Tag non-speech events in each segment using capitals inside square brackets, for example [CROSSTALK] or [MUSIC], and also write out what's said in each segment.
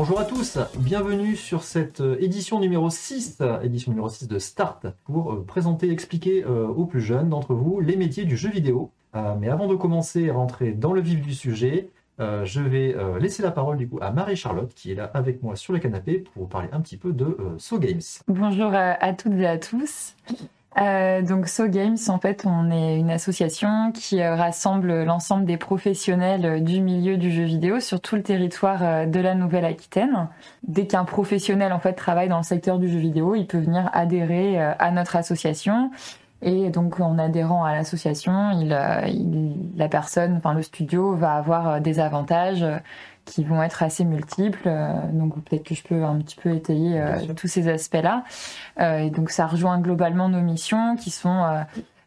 Bonjour à tous, bienvenue sur cette euh, édition numéro 6, euh, édition numéro 6 de Start, pour euh, présenter, expliquer aux plus jeunes d'entre vous les métiers du jeu vidéo. mais avant de commencer et rentrer dans le vif du sujet, je vais laisser la parole du coup à Marie-Charlotte qui est là avec moi sur le canapé pour vous parler un petit peu de So Games. Bonjour à toutes et à tous. Euh, donc So Games, en fait, on est une association qui euh, rassemble l'ensemble des professionnels euh, du milieu du jeu vidéo sur tout le territoire de la Nouvelle-Aquitaine. Dès qu'un professionnel en fait travaille dans le secteur du jeu vidéo, il peut venir adhérer à notre association. Et donc en adhérant à l'association, il, la personne, enfin le studio, va avoir des avantages qui vont être assez multiples. Euh, donc peut-être que je peux un petit peu étayer euh, tous ces aspects-là. Euh, et donc ça rejoint globalement nos missions qui sont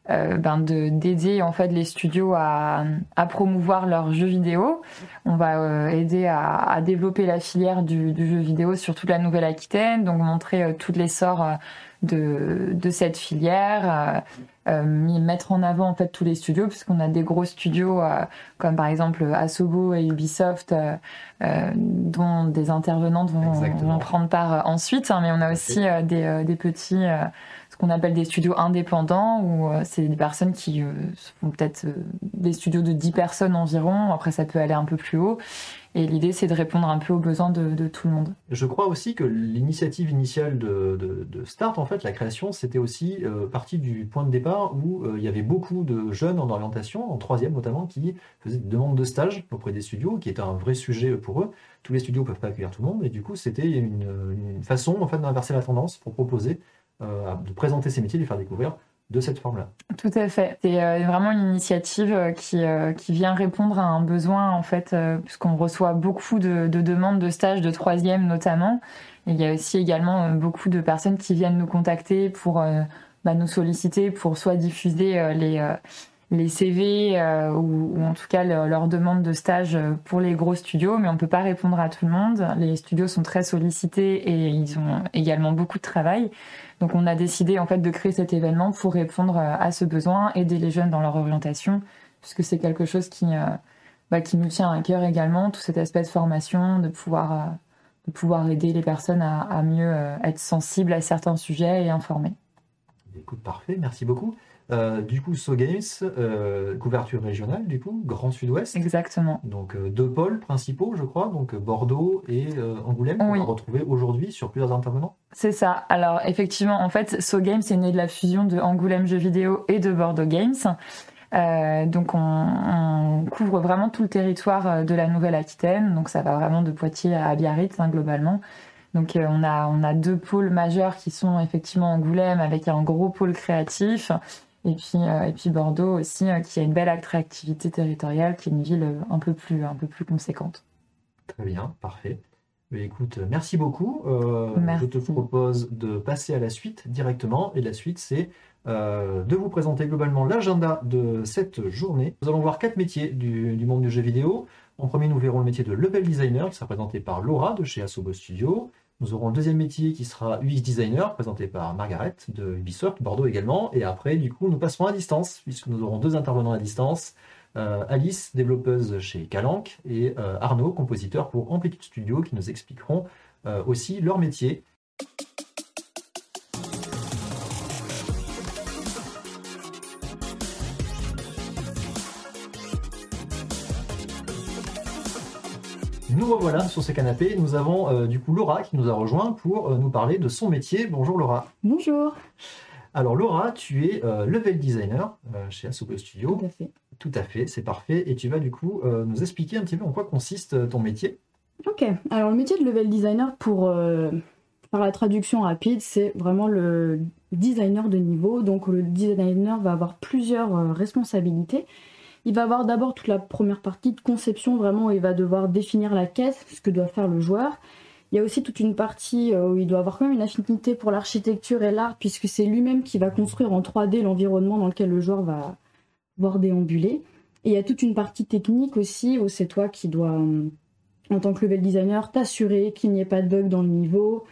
ben de d'aider en fait les studios à, à promouvoir leurs jeux vidéo. On va aider à, à, développer la filière du, du, jeu vidéo sur toute la Nouvelle-Aquitaine, donc montrer tous les sorts de, de cette filière, euh, euh mettre en avant en fait tous les studios puisqu'on a des gros studios euh, comme par exemple Asobo et Ubisoft euh, dont des intervenantes vont, vont prendre part ensuite, hein, mais on a aussi des, des, petits ce qu'on appelle des studios indépendants où c'est des personnes qui font peut-être des studios de 10 personnes environ, après ça peut aller un peu plus haut et l'idée, c'est de répondre un peu aux besoins de, tout le monde. Je crois aussi que l'initiative initiale de, Start, en fait, la création, c'était aussi euh, partie du point de départ où euh, il y avait beaucoup de jeunes en orientation, en troisième notamment, qui faisaient des demandes de stage auprès des studios, qui était un vrai sujet pour eux. Tous les studios ne peuvent pas accueillir tout le monde, et du coup, c'était une, façon en fait, d'inverser la tendance pour proposer, euh, de présenter ces métiers, de les faire découvrir de cette forme-là. Tout à fait. C'est euh, vraiment une initiative euh, qui, euh, qui vient répondre à un besoin, en fait, puisqu'on reçoit beaucoup de, demandes de stages de troisième notamment. il y a aussi également beaucoup de personnes qui viennent nous contacter pour bah, nous solliciter pour soit diffuser les les CV ou, en tout cas leurs demandes de stage pour les gros studios, mais on peut pas répondre à tout le monde. Les studios sont très sollicités et ils ont également beaucoup de travail. Donc on a décidé en fait de créer cet événement pour répondre euh, à ce besoin, aider les jeunes dans leur orientation, puisque c'est quelque chose qui, euh, bah, nous tient à cœur également, tout cet aspect de formation, de pouvoir, euh, aider les personnes à, mieux être sensibles à certains sujets et informés. Écoute, parfait, merci beaucoup. Euh, du coup, So Games, euh, couverture régionale, du coup, Grand Sud-Ouest. Exactement. Donc euh, deux pôles principaux, je crois, donc Bordeaux et Angoulême, qu'on va retrouver aujourd'hui sur plusieurs intervenants. C'est ça. Alors effectivement, en fait, So Games est né de la fusion de Angoulême Jeux Vidéo et de Bordeaux Games. donc on, couvre vraiment tout le territoire de la Nouvelle-Aquitaine, donc ça va vraiment de Poitiers à Biarritz hein, globalement. Donc on a on a deux pôles majeurs qui sont effectivement Angoulême avec un gros pôle créatif et puis, euh, et puis Bordeaux aussi, euh, qui a une belle attractivité territoriale, qui est une ville euh, un peu plus, un peu plus conséquente. Très bien, parfait. Mais écoute, merci beaucoup. Je te propose de passer à la suite directement. Et la suite, c'est de vous présenter globalement l'agenda de cette journée. Nous allons voir quatre métiers du, du, monde du jeu vidéo. En premier, nous verrons le métier de level designer, qui sera présenté par Laura de chez Asobo Studio. Nous aurons le deuxième métier qui sera UX designer, présenté par Margaret de Ubisoft, Bordeaux également. Et après, du coup, nous passerons à distance, puisque nous aurons deux intervenants à distance. Euh, Alice, développeuse chez Calanque, et euh, Arnaud, compositeur pour Amplitude Studio, qui nous expliqueront euh, aussi leur métier. Nous revoilà sur ce canapé. Nous avons euh, du coup Laura qui nous a rejoint pour euh, nous parler de son métier. Bonjour Laura. Bonjour. Alors Laura, tu es euh, level designer chez Asobo Studio. Tout à fait. Tout à fait, c'est parfait. Et tu vas du coup nous expliquer un petit peu en quoi consiste ton métier. Ok. Alors le métier de level designer, pour par la traduction rapide, c'est vraiment le designer de niveau. Donc le designer va avoir plusieurs responsabilités. Il va avoir d'abord toute la première partie de conception, vraiment, où il va devoir définir la quête, ce que doit faire le joueur. Il y a aussi toute une partie euh, où il doit avoir quand même une affinité pour l'architecture et l'art, puisque c'est lui-même qui va construire en 3D l'environnement dans lequel le joueur va voir déambuler. Et il y a toute une partie technique aussi, où c'est toi qui dois, en tant que level designer, t'assurer qu'il n'y ait pas de bug dans le niveau,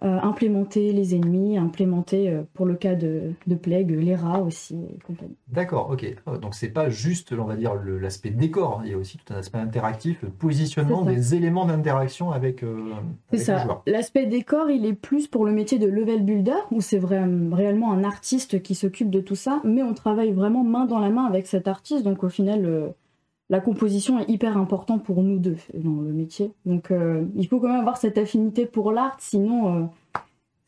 implémenter les ennemis, implémenter euh, pour le cas de, de Plague les rats aussi et compagnie. D'accord, ok. Oh, donc c'est pas juste, on va dire, l'aspect décor, hein. il y a aussi tout un aspect interactif, le positionnement des éléments d'interaction avec, euh, C'est ça. L'aspect décor, il est plus pour le métier de level builder, où c'est vraiment réellement un artiste qui s'occupe de tout ça, mais on travaille vraiment main dans la main avec cet artiste, donc au final la composition est hyper importante pour nous deux dans le métier. Donc euh, il faut quand même avoir cette affinité pour l'art, sinon euh,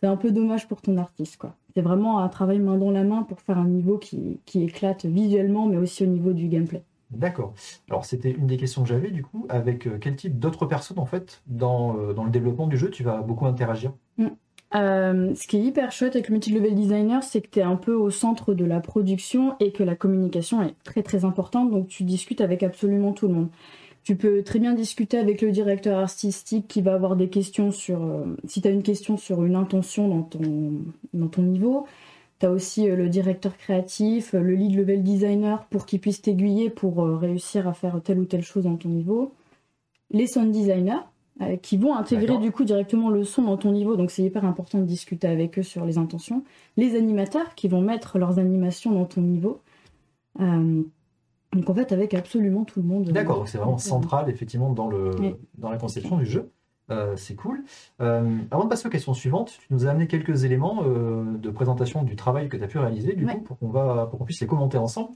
c'est un peu dommage pour ton artiste. quoi. C'est vraiment un travail main dans la main pour faire un niveau qui, éclate visuellement, mais aussi au niveau du gameplay. D'accord. Alors c'était une des questions que j'avais du coup. Avec euh, quel type d'autres personnes en fait dans, dans, le développement du jeu tu vas beaucoup interagir? Mm. Euh, ce qui est hyper chouette avec le métier de level designer, c'est que tu es un peu au centre de la production et que la communication est très très importante, donc tu discutes avec absolument tout le monde. Tu peux très bien discuter avec le directeur artistique qui va avoir des questions sur... Euh, si tu as une question sur une intention dans ton, dans ton niveau, tu as aussi euh, le directeur créatif, le lead level designer pour qu'il puisse t'aiguiller pour réussir à faire telle ou telle chose dans ton niveau. Les sound designers, euh, qui vont intégrer du coup directement le son dans ton niveau, donc c'est hyper important de discuter avec eux sur les intentions. Les animateurs qui vont mettre leurs animations dans ton niveau. Euh, donc en fait avec absolument tout le monde. D'accord, donc c'est vraiment central effectivement dans, le, dans la conception du jeu. Euh, c'est cool. avant de passer aux questions suivantes, tu nous as amené quelques éléments de présentation du travail que tu as pu réaliser, du coup, pour qu'on qu'on puisse les commenter ensemble.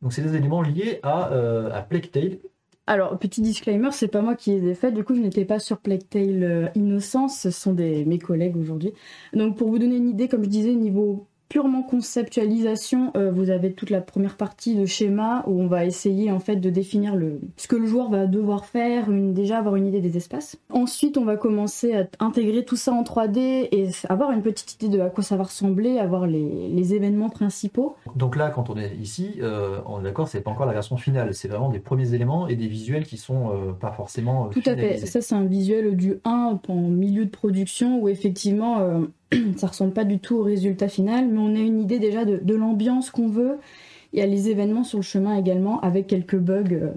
Donc, c'est des éléments liés à, à Plague Tale, alors, petit disclaimer, c'est pas moi qui les ai faits. Du coup, je n'étais pas sur Plague Tale euh, Innocence. Ce sont mes collègues aujourd'hui. Donc, pour vous donner une idée, comme je disais, niveau purement conceptualisation, euh, vous avez toute la première partie de schéma où on va essayer en fait de définir le, ce que le joueur va devoir faire, une, déjà avoir une idée des espaces. Ensuite, on va commencer à intégrer tout ça en 3D et avoir une petite idée de à quoi ça va ressembler, avoir les, les événements principaux. Donc là, quand on est ici, euh, on est d'accord, c'est pas encore la version finale, c'est vraiment des premiers éléments et des visuels qui sont euh, pas forcément. Tout à fait. Ça, c'est un visuel du 1 en milieu de production où effectivement [CLEARS THROAT] ça ressemble pas du tout au résultat final, mais on a une idée déjà de, l'ambiance qu'on veut. Il y a les événements sur le chemin également, avec quelques bugs, euh,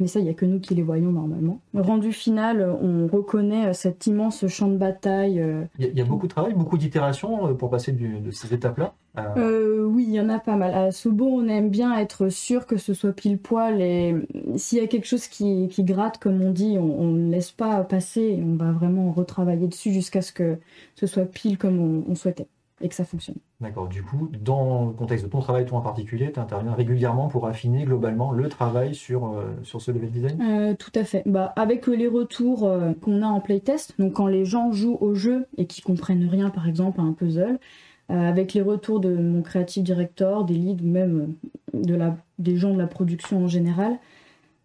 mais ça, il n'y a que nous qui les voyons normalement. Le rendu final, on reconnaît euh, cet immense champ de bataille. Euh, il y, a beaucoup de travail, beaucoup d'itérations pour passer de ces étapes-là Oui, il y en a pas mal. À Sobo, on aime bien être sûr que ce soit pile poil et s'il y a quelque chose qui, gratte, comme on dit, on ne laisse pas passer on va vraiment retravailler dessus jusqu'à ce que ce soit pile comme on souhaitait et que ça fonctionne. D'accord. Du coup, dans le contexte de ton travail, toi en particulier, tu interviens régulièrement pour affiner globalement le travail sur, euh, sur ce level design? Euh, Tout à fait. Bah, avec les retours euh, qu'on a en playtest, donc quand les gens jouent au jeu et qui comprennent rien, par exemple, à un puzzle, avec les retours de mon creative director, des leads ou même de la, des gens de la production en général,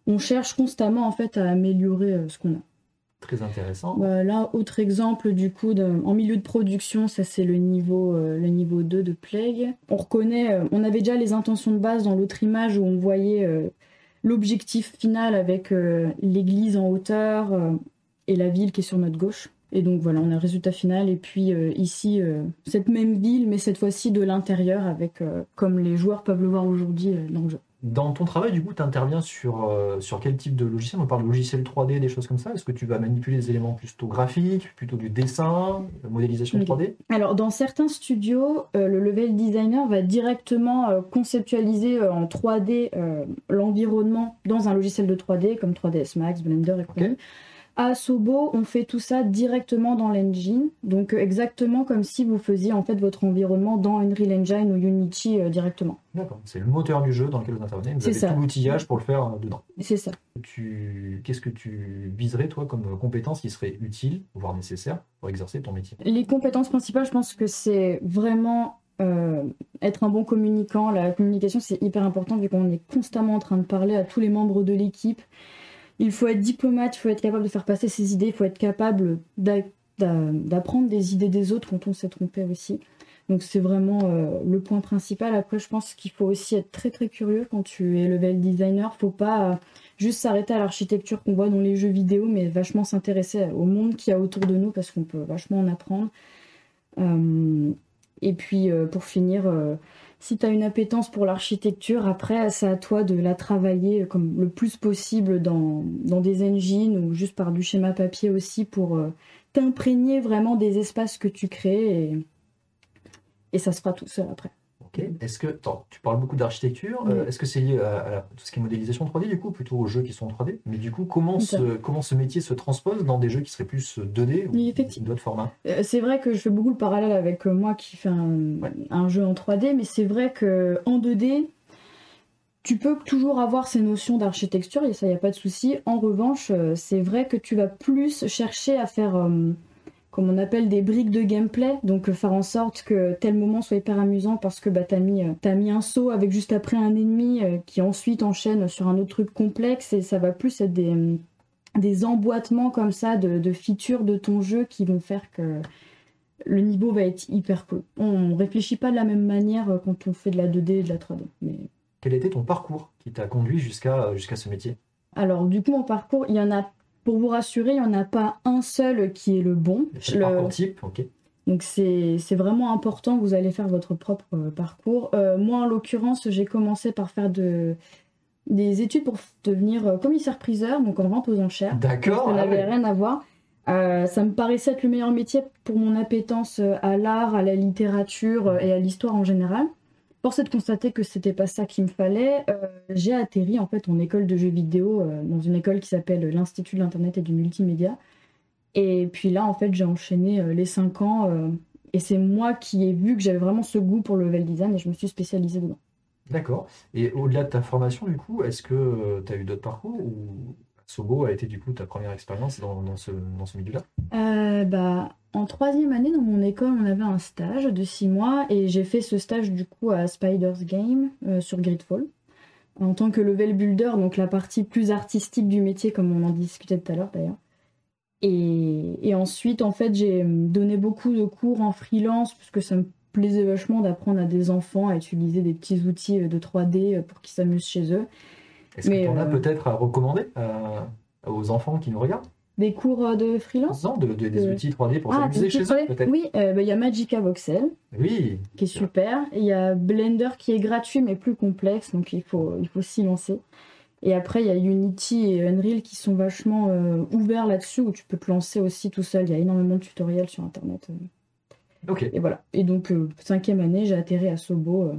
on cherche constamment en fait à améliorer ce qu'on a. Très intéressant. Bah, là, autre exemple du coup, en milieu de production, ça c'est le niveau, euh, le niveau 2 de Plague. On reconnaît, euh, on avait déjà les intentions de base dans l'autre image où on voyait euh, l'objectif final avec l'église en hauteur et la ville qui est sur notre gauche. Et donc voilà, on a le résultat final. Et puis ici, cette même ville, mais cette fois-ci de l'intérieur, avec comme les joueurs peuvent le voir aujourd'hui dans le jeu. Dans ton travail, du coup, tu interviens sur, euh, sur quel type de logiciel? On parle de logiciel 3D, des choses comme ça. Est-ce que tu vas manipuler des éléments plutôt graphiques, plutôt du dessin, modélisation 3D Alors, dans certains studios, euh, le level designer va directement euh, conceptualiser en 3D l'environnement dans un logiciel de 3D comme 3ds Max, Blender et compagnie. À Sobo, on fait tout ça directement dans l'engine, donc euh, exactement comme si vous faisiez en fait votre environnement dans Unreal Engine ou Unity euh, directement. D'accord, c'est le moteur du jeu dans lequel vous intervenez, vous avez tout l'outillage pour le faire euh, dedans. C'est ça. Qu'est-ce que tu viserais toi comme compétence qui serait utile, voire nécessaire, pour exercer ton métier? Les compétences principales, je pense que c'est vraiment être un bon communicant. La communication, c'est hyper important vu qu'on est constamment en train de parler à tous les membres de l'équipe il faut être diplomate, il faut être capable de faire passer ses idées, il faut être capable d'apprendre des idées des autres quand on s'est trompé aussi. Donc c'est vraiment euh, le point principal. Après, je pense qu'il faut aussi être très très curieux quand tu es level designer. Faut pas euh, juste s'arrêter à l'architecture qu'on voit dans les jeux vidéo, mais vachement s'intéresser au monde qu'il y a autour de nous parce qu'on peut vachement en apprendre. Euh, Et puis pour finir, si tu as une appétence pour l'architecture, après, c'est à toi de la travailler comme le plus possible dans, dans des engines ou juste par du schéma papier aussi pour t'imprégner vraiment des espaces que tu crées et, et ça se fera tout seul après. Est-ce que tu parles beaucoup d'architecture euh, Est-ce que c'est lié à, tout ce qui est modélisation 3D du coup, plutôt aux jeux qui sont 3D Mais du coup, comment ce, comment ce métier se transpose dans des jeux qui seraient plus 2D ou d'autres formats? Euh, C'est vrai que je fais beaucoup le parallèle avec euh, moi qui fais un, jeu en 3D, mais c'est vrai que en 2D, tu peux toujours avoir ces notions d'architecture et ça, il n'y a pas de souci. En revanche, c'est vrai que tu vas plus chercher à faire comme on appelle des briques de gameplay, donc euh, faire en sorte que tel moment soit hyper amusant parce que bah, t'as mis, euh, as mis un saut avec juste après un ennemi euh, qui ensuite enchaîne sur un autre truc complexe et ça va plus être des, des emboîtements comme ça de, de features de ton jeu qui vont faire que le niveau va être hyper cool. On réfléchit pas de la même manière quand on fait de la 2D et de la 3D. Mais... Quel était ton parcours qui t'a conduit jusqu'à jusqu'à ce métier? Alors du coup mon parcours, il y en a pour vous rassurer, il n'y en a pas un seul qui est le bon. Le type, ok. Donc c'est vraiment important, vous allez faire votre propre euh, parcours. Euh, moi, en l'occurrence, j'ai commencé par faire de, des études pour devenir euh, commissaire-priseur, donc en vente aux enchères. D'accord. Ça n'avait rien à voir. ça me paraissait être le meilleur métier pour mon appétence à l'art, à la littérature et à l'histoire en général. Force de constater que c'était pas ça qu'il me fallait. Euh, j'ai atterri en fait en école de jeux vidéo euh, dans une école qui s'appelle l'Institut de l'Internet et du Multimédia. Et puis là, en fait, j'ai enchaîné euh, les 5 ans et c'est moi qui ai vu que j'avais vraiment ce goût pour le level design et je me suis spécialisée dedans. D'accord. Et au-delà de ta formation, du coup, est-ce que tu as eu d'autres parcours ou Sobo a été du coup ta première expérience dans, ce, milieu-là? Bah, en troisième année, dans mon école, on avait un stage de six mois et j'ai fait ce stage du coup à Spider's Game euh, sur Gridfall en tant que level builder, donc la partie plus artistique du métier, comme on en discutait tout à l'heure d'ailleurs. Et, ensuite, en fait, j'ai donné beaucoup de cours en freelance puisque ça me plaisait vachement d'apprendre à des enfants à utiliser des petits outils de 3D euh, pour qu'ils s'amusent chez eux. Est-ce que tu en as euh, peut-être à recommander aux enfants qui nous regardent? Des cours euh, de freelance? Non, de, des outils 3D pour ah, s'amuser chez eux, peut-être. Oui, euh, bah, il y a Magica Voxel. Oui. Qui est super. Il y a Blender qui est gratuit mais plus complexe, donc il faut, il faut s'y lancer. Et après, il y a Unity et Unreal qui sont vachement euh, ouverts là-dessus, où tu peux te lancer aussi tout seul. Il y a énormément de tutoriels sur Internet. Ok. Et voilà. Et donc, cinquième année, j'ai atterri à Sobo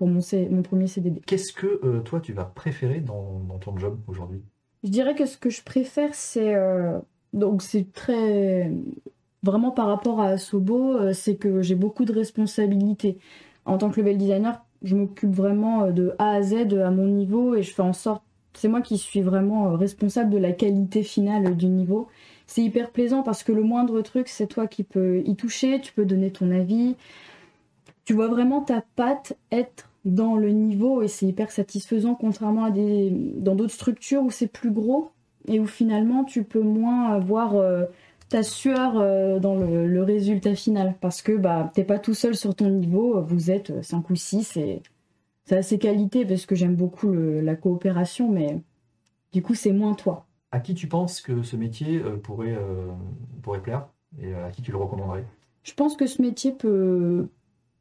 pour mon, mon premier CDD. Qu'est-ce que toi, tu vas préférer dans, dans ton job aujourd'hui? Je dirais que ce que je préfère, c'est. Euh, donc, c'est très. Vraiment par rapport à Sobo, euh, c'est que j'ai beaucoup de responsabilités. En tant que level designer, je m'occupe vraiment euh, de A à Z à mon niveau et je fais en sorte. C'est moi qui suis vraiment responsable de la qualité finale du niveau. C'est hyper plaisant parce que le moindre truc, c'est toi qui peux y toucher, tu peux donner ton avis. Tu vois vraiment ta patte être dans le niveau et c'est hyper satisfaisant contrairement à des dans d'autres structures où c'est plus gros et où finalement tu peux moins avoir euh, ta sueur euh, dans le, résultat final. Parce que bah t'es pas tout seul sur ton niveau vous êtes 5 ou 6 et ça a ses qualités parce que j'aime beaucoup la coopération mais du coup c'est moins toi. À qui tu penses que ce métier euh, pourrait pourrait plaire et à qui tu le recommanderais? Je pense que ce métier peut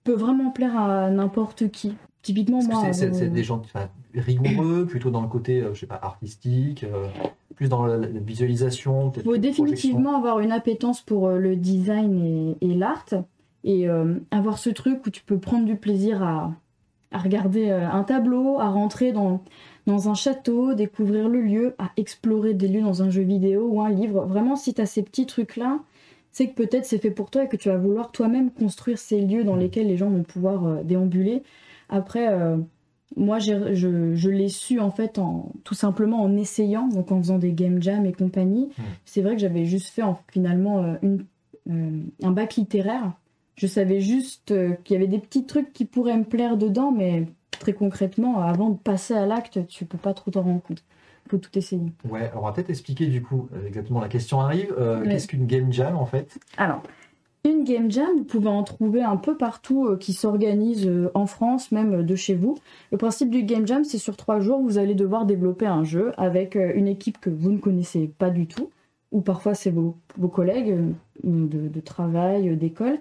peut vraiment plaire à n'importe qui Typiquement, moi. C'est euh, des gens rigoureux, plutôt dans le côté, euh, je sais pas, artistique, euh, plus dans la, visualisation. Il faut définitivement avoir une appétence pour le design et, l'art. Et avoir ce truc où tu peux prendre du plaisir à, regarder un tableau, à rentrer dans, dans un château, découvrir le lieu, à explorer des lieux dans un jeu vidéo ou un livre. Vraiment, si tu as ces petits trucs-là, c'est que peut-être c'est fait pour toi et que tu vas vouloir toi-même construire ces lieux dans lesquels les gens vont pouvoir déambuler. Après, euh, moi, je, je l'ai su en fait en, tout simplement en essayant, donc en faisant des game jams et compagnie. Hmm. C'est vrai que j'avais juste fait finalement euh, une, euh, un bac littéraire. Je savais juste qu'il y avait des petits trucs qui pourraient me plaire dedans, mais très concrètement, avant de passer à l'acte, tu peux pas trop t'en rendre compte. Il faut tout essayer. Ouais, alors on va peut-être expliquer du coup exactement la question arrive. Qu'est-ce qu'une game jam en fait? Alors, une game jam, vous pouvez en trouver un peu partout euh, qui s'organise euh, en France, même euh, de chez vous. Le principe du game jam, c'est sur trois jours, vous allez devoir développer un jeu avec une équipe que vous ne connaissez pas du tout, ou parfois c'est vos, collègues de, travail, d'école.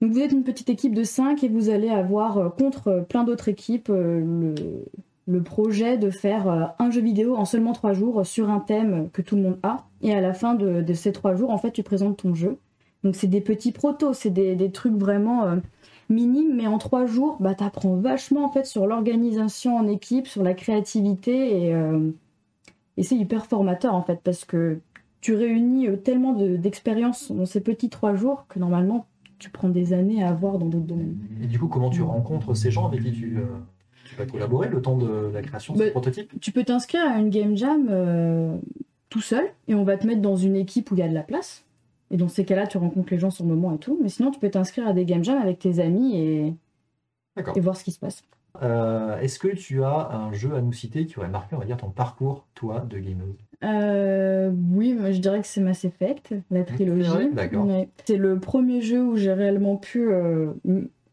Donc vous êtes une petite équipe de 5 et vous allez avoir contre plein d'autres équipes le, projet de faire un jeu vidéo en seulement 3 jours sur un thème que tout le monde a. Et à la fin de, ces 3 jours, en fait, tu présentes ton jeu. Donc c'est des petits protos, c'est des, des, trucs vraiment minime, mais en trois jours, bah, tu apprends vachement en fait sur l'organisation en équipe, sur la créativité, et, euh, et c'est hyper formateur en fait, parce que tu réunis euh, tellement d'expériences dans ces petits trois jours que normalement tu prends des années à avoir dans d'autres domaines. Et du coup, comment tu rencontres ces gens avec qui tu, euh, vas collaborer le temps de la création de ce bah, prototype? Tu peux t'inscrire à une game jam tout seul, et on va te mettre dans une équipe où il y a de la place. Et dans ces cas-là, tu rencontres les gens sur le moment et tout. Mais sinon, tu peux t'inscrire à des game jams avec tes amis et, et voir ce qui se passe. Euh, est-ce que tu as un jeu à nous citer qui aurait marqué, on va dire, ton parcours, toi, de gameuse? Euh, Oui, je dirais que c'est Mass Effect, la trilogie. C'est le premier jeu où j'ai réellement pu euh,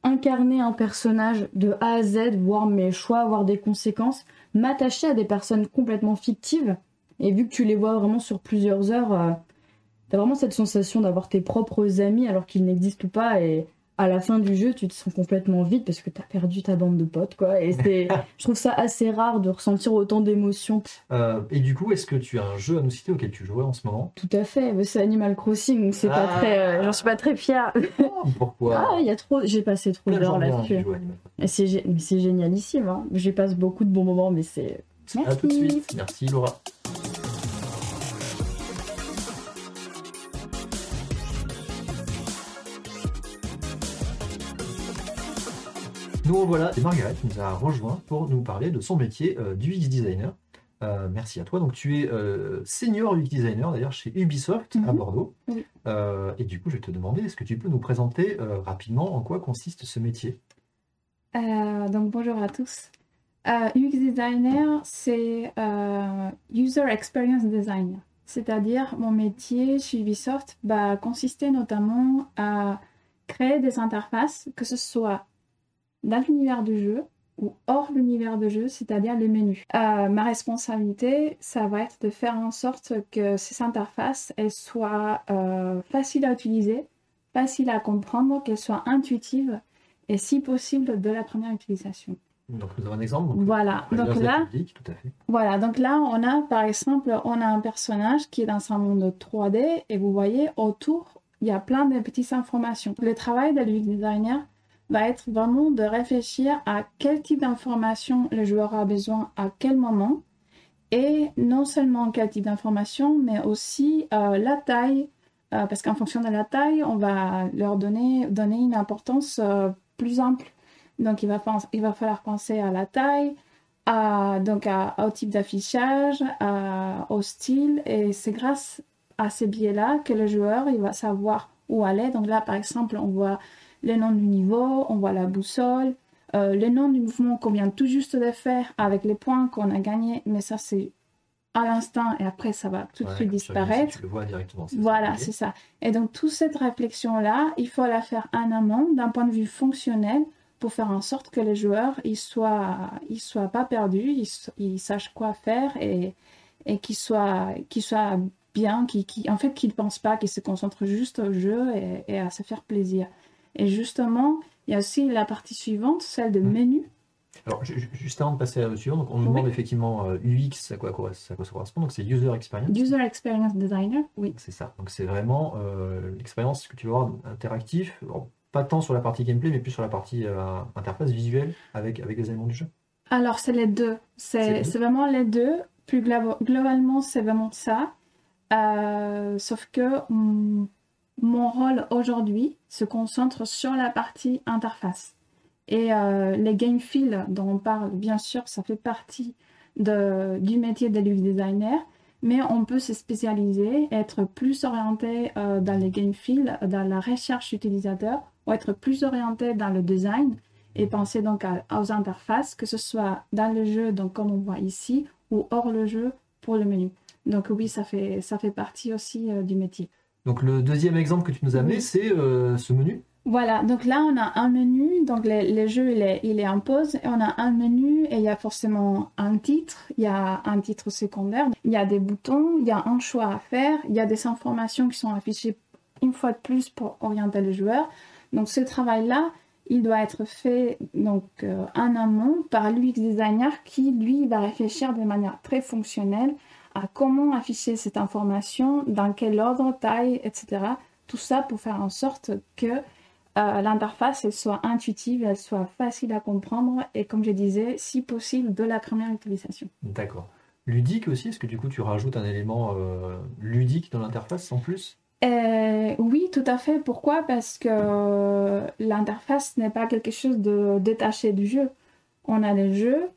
incarner un personnage de A à Z, voir mes choix, voir des conséquences, m'attacher à des personnes complètement fictives. Et vu que tu les vois vraiment sur plusieurs heures, t'as vraiment cette sensation d'avoir tes propres amis alors qu'ils n'existent pas et à la fin du jeu, tu te sens complètement vide parce que t'as perdu ta bande de potes, quoi. Et c'est, [LAUGHS] je trouve ça assez rare de ressentir autant d'émotions. Euh, et du coup, est-ce que tu as un jeu à nous citer auquel tu jouais en ce moment? Tout à fait. C'est Animal Crossing. C'est pas ah. très, euh, j'en suis pas très fière. [LAUGHS] Oh, pourquoi? Ah, il y a trop. J'ai passé trop d'heures là-dessus. C'est, mais c'est génialissime. Hein. J'y passe beaucoup de bons moments, mais c'est. Merci. À tout de suite. Merci Laura. Nous voilà, et Margaret nous a rejoint pour nous parler de son métier euh, d'UX designer. Euh, merci à toi. Donc tu es euh, senior UX designer d'ailleurs chez Ubisoft à mhm. Bordeaux. et du coup, je vais te demander, est-ce que tu peux nous présenter rapidement en quoi consiste ce métier? Donc bonjour à tous. UX designer, c'est User Experience Designer. C'est-à-dire mon métier chez Ubisoft va consister notamment à créer des interfaces, que ce soit dans l'univers du jeu ou hors l'univers de jeu, c'est-à-dire les menus. Euh, ma responsabilité, ça va être de faire en sorte que ces interfaces elles soient euh, faciles à utiliser, faciles à comprendre, qu'elles soient intuitives et si possible de la première utilisation. Donc nous avons un exemple. voilà. Donc là, voilà. Donc là, on a par exemple, on a un personnage qui est dans un monde 3D et vous voyez autour, il y a plein de petites informations. Le travail de l'UX designer, va être vraiment de réfléchir à quel type d'information le joueur a besoin à quel moment et non seulement quel type d'information, mais aussi euh, la taille, euh, parce qu'en fonction de la taille, on va leur donner, donner une importance euh, plus ample. Donc il va, il va falloir penser à la taille, à, donc au type d'affichage, au style, et c'est grâce à ces biais-là que le joueur il va savoir où aller. Donc là, par exemple, on voit le nom du niveau, on voit la boussole, euh, le nom du mouvement qu'on vient tout juste de faire avec les points qu'on a gagnés, mais ça c'est à l'instant et après ça va tout de suite disparaître. Tu le vois directement. Voilà, c'est ça. Et donc toute cette réflexion-là, il faut la faire en amont d'un point de vue fonctionnel pour faire en sorte que les joueurs ils soient, ils soient pas perdus, ils, ils sachent quoi faire et, et qu'ils soient, qu'ils soient bien, qui, qui, en fait qu'ils ne pensent pas, qu'ils se concentrent juste au jeu et, et à se faire plaisir. Et justement, il y a aussi la partie suivante, celle de mmh. menu. Alors, juste avant de passer à la suivante, on nous demande effectivement UX, à quoi, ça correspond. Donc, c'est User Experience. User Experience Designer, oui. C'est ça. Donc, c'est vraiment euh, l'expérience que tu vas avoir interactif, pas tant sur la partie gameplay, mais plus sur la partie euh, interface visuelle avec, avec les éléments du jeu. Alors, c'est les deux. C'est vraiment les deux. Plus globalement, c'est vraiment ça. Euh, sauf que hmm, mon rôle aujourd'hui se concentre sur la partie interface. Et euh, les game fields dont on parle, bien sûr, ça fait partie du métier de l'UX designer, mais on peut se spécialiser, être plus orienté euh, dans les game fields, dans la recherche utilisateur, ou être plus orienté dans le design et penser donc aux interfaces, que ce soit dans le jeu, donc comme on voit ici, ou hors le jeu pour le menu. Donc oui, ça fait, ça fait partie aussi euh, du métier. Donc le deuxième exemple que tu nous as mis, c'est euh, ce menu. Voilà, donc là on a un menu, donc le, jeu il est, il est en pause, et on a un menu et il y a forcément un titre, il y a un titre secondaire, il y a des boutons, il y a un choix à faire, il y a des informations qui sont affichées une fois de plus pour orienter le joueur. Donc ce travail-là, il doit être fait donc euh, en amont par l'UX designer qui lui va réfléchir de manière très fonctionnelle à comment afficher cette information, dans quel ordre, taille, etc. Tout ça pour faire en sorte que euh, l'interface soit intuitive, elle soit facile à comprendre et comme je disais, si possible, de la première utilisation. D'accord. Ludique aussi, est-ce que du coup tu rajoutes un élément euh, ludique dans l'interface en plus? Euh, oui, tout à fait. Pourquoi? Parce que l'interface n'est pas quelque chose de détaché du jeu. On a les jeux,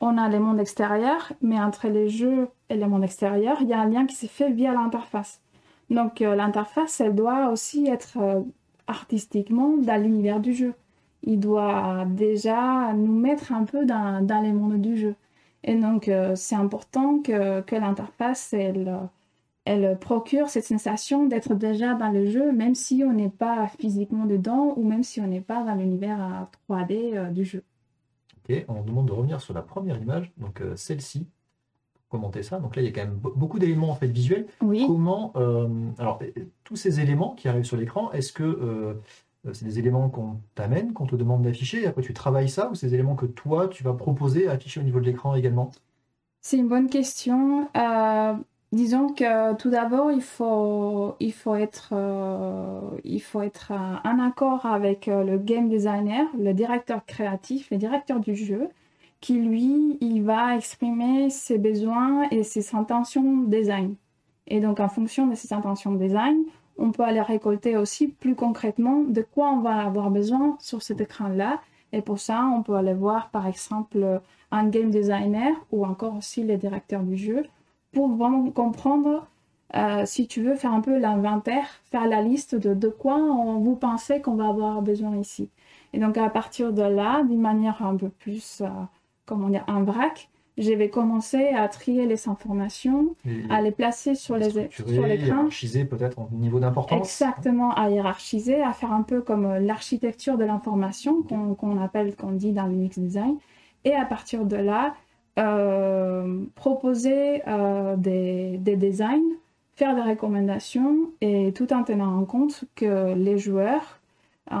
on a les mondes extérieurs, mais entre les jeux et les mondes extérieurs, il y a un lien qui s'est fait via l'interface. Donc euh, l'interface, elle doit aussi être euh, artistiquement dans l'univers du jeu. Il doit déjà nous mettre un peu dans, les mondes du jeu. Et donc c'est important que, l'interface, elle elle procure cette sensation d'être déjà dans le jeu, même si on n'est pas physiquement dedans ou même si on n'est pas dans l'univers 3D euh, du jeu. On demande de revenir sur la première image, donc euh, celle-ci, pour commenter ça. Donc là, il y a quand même beaucoup d'éléments en fait visuels. Oui. Comment, euh, alors tous ces éléments qui arrivent sur l'écran, est-ce que c'est des éléments qu'on t'amène, qu'on te demande d'afficher, et après tu travailles ça, ou c'est des éléments que toi tu vas proposer à afficher au niveau de l'écran également? C'est une bonne question. Disons que tout d'abord, il faut, il faut être, euh, il faut être en accord avec euh, le game designer, le directeur créatif, le directeur du jeu, qui lui, il va exprimer ses besoins et ses intentions design. Et donc, en fonction de ses intentions design, on peut aller récolter aussi plus concrètement de quoi on va avoir besoin sur cet écran-là. Et pour ça, on peut aller voir, par exemple, un game designer ou encore aussi le directeur du jeu pour vraiment comprendre, euh, si tu veux, faire un peu l'inventaire, faire la liste de, de quoi on, vous pensez qu'on va avoir besoin ici. Et donc à partir de là, d'une manière un peu plus, euh, comment dire, un vrac, je vais commencer à trier les informations, à les placer sur les sur l'écran. Hiérarchiser peut-être en niveau d'importance. Exactement, à hiérarchiser, à faire un peu comme euh, l'architecture de l'information qu'on appelle, qu'on dit dans l'UX design. Et à partir de là, euh, proposer euh, des, designs, faire des recommandations et tout en tenant en compte que les joueurs, euh,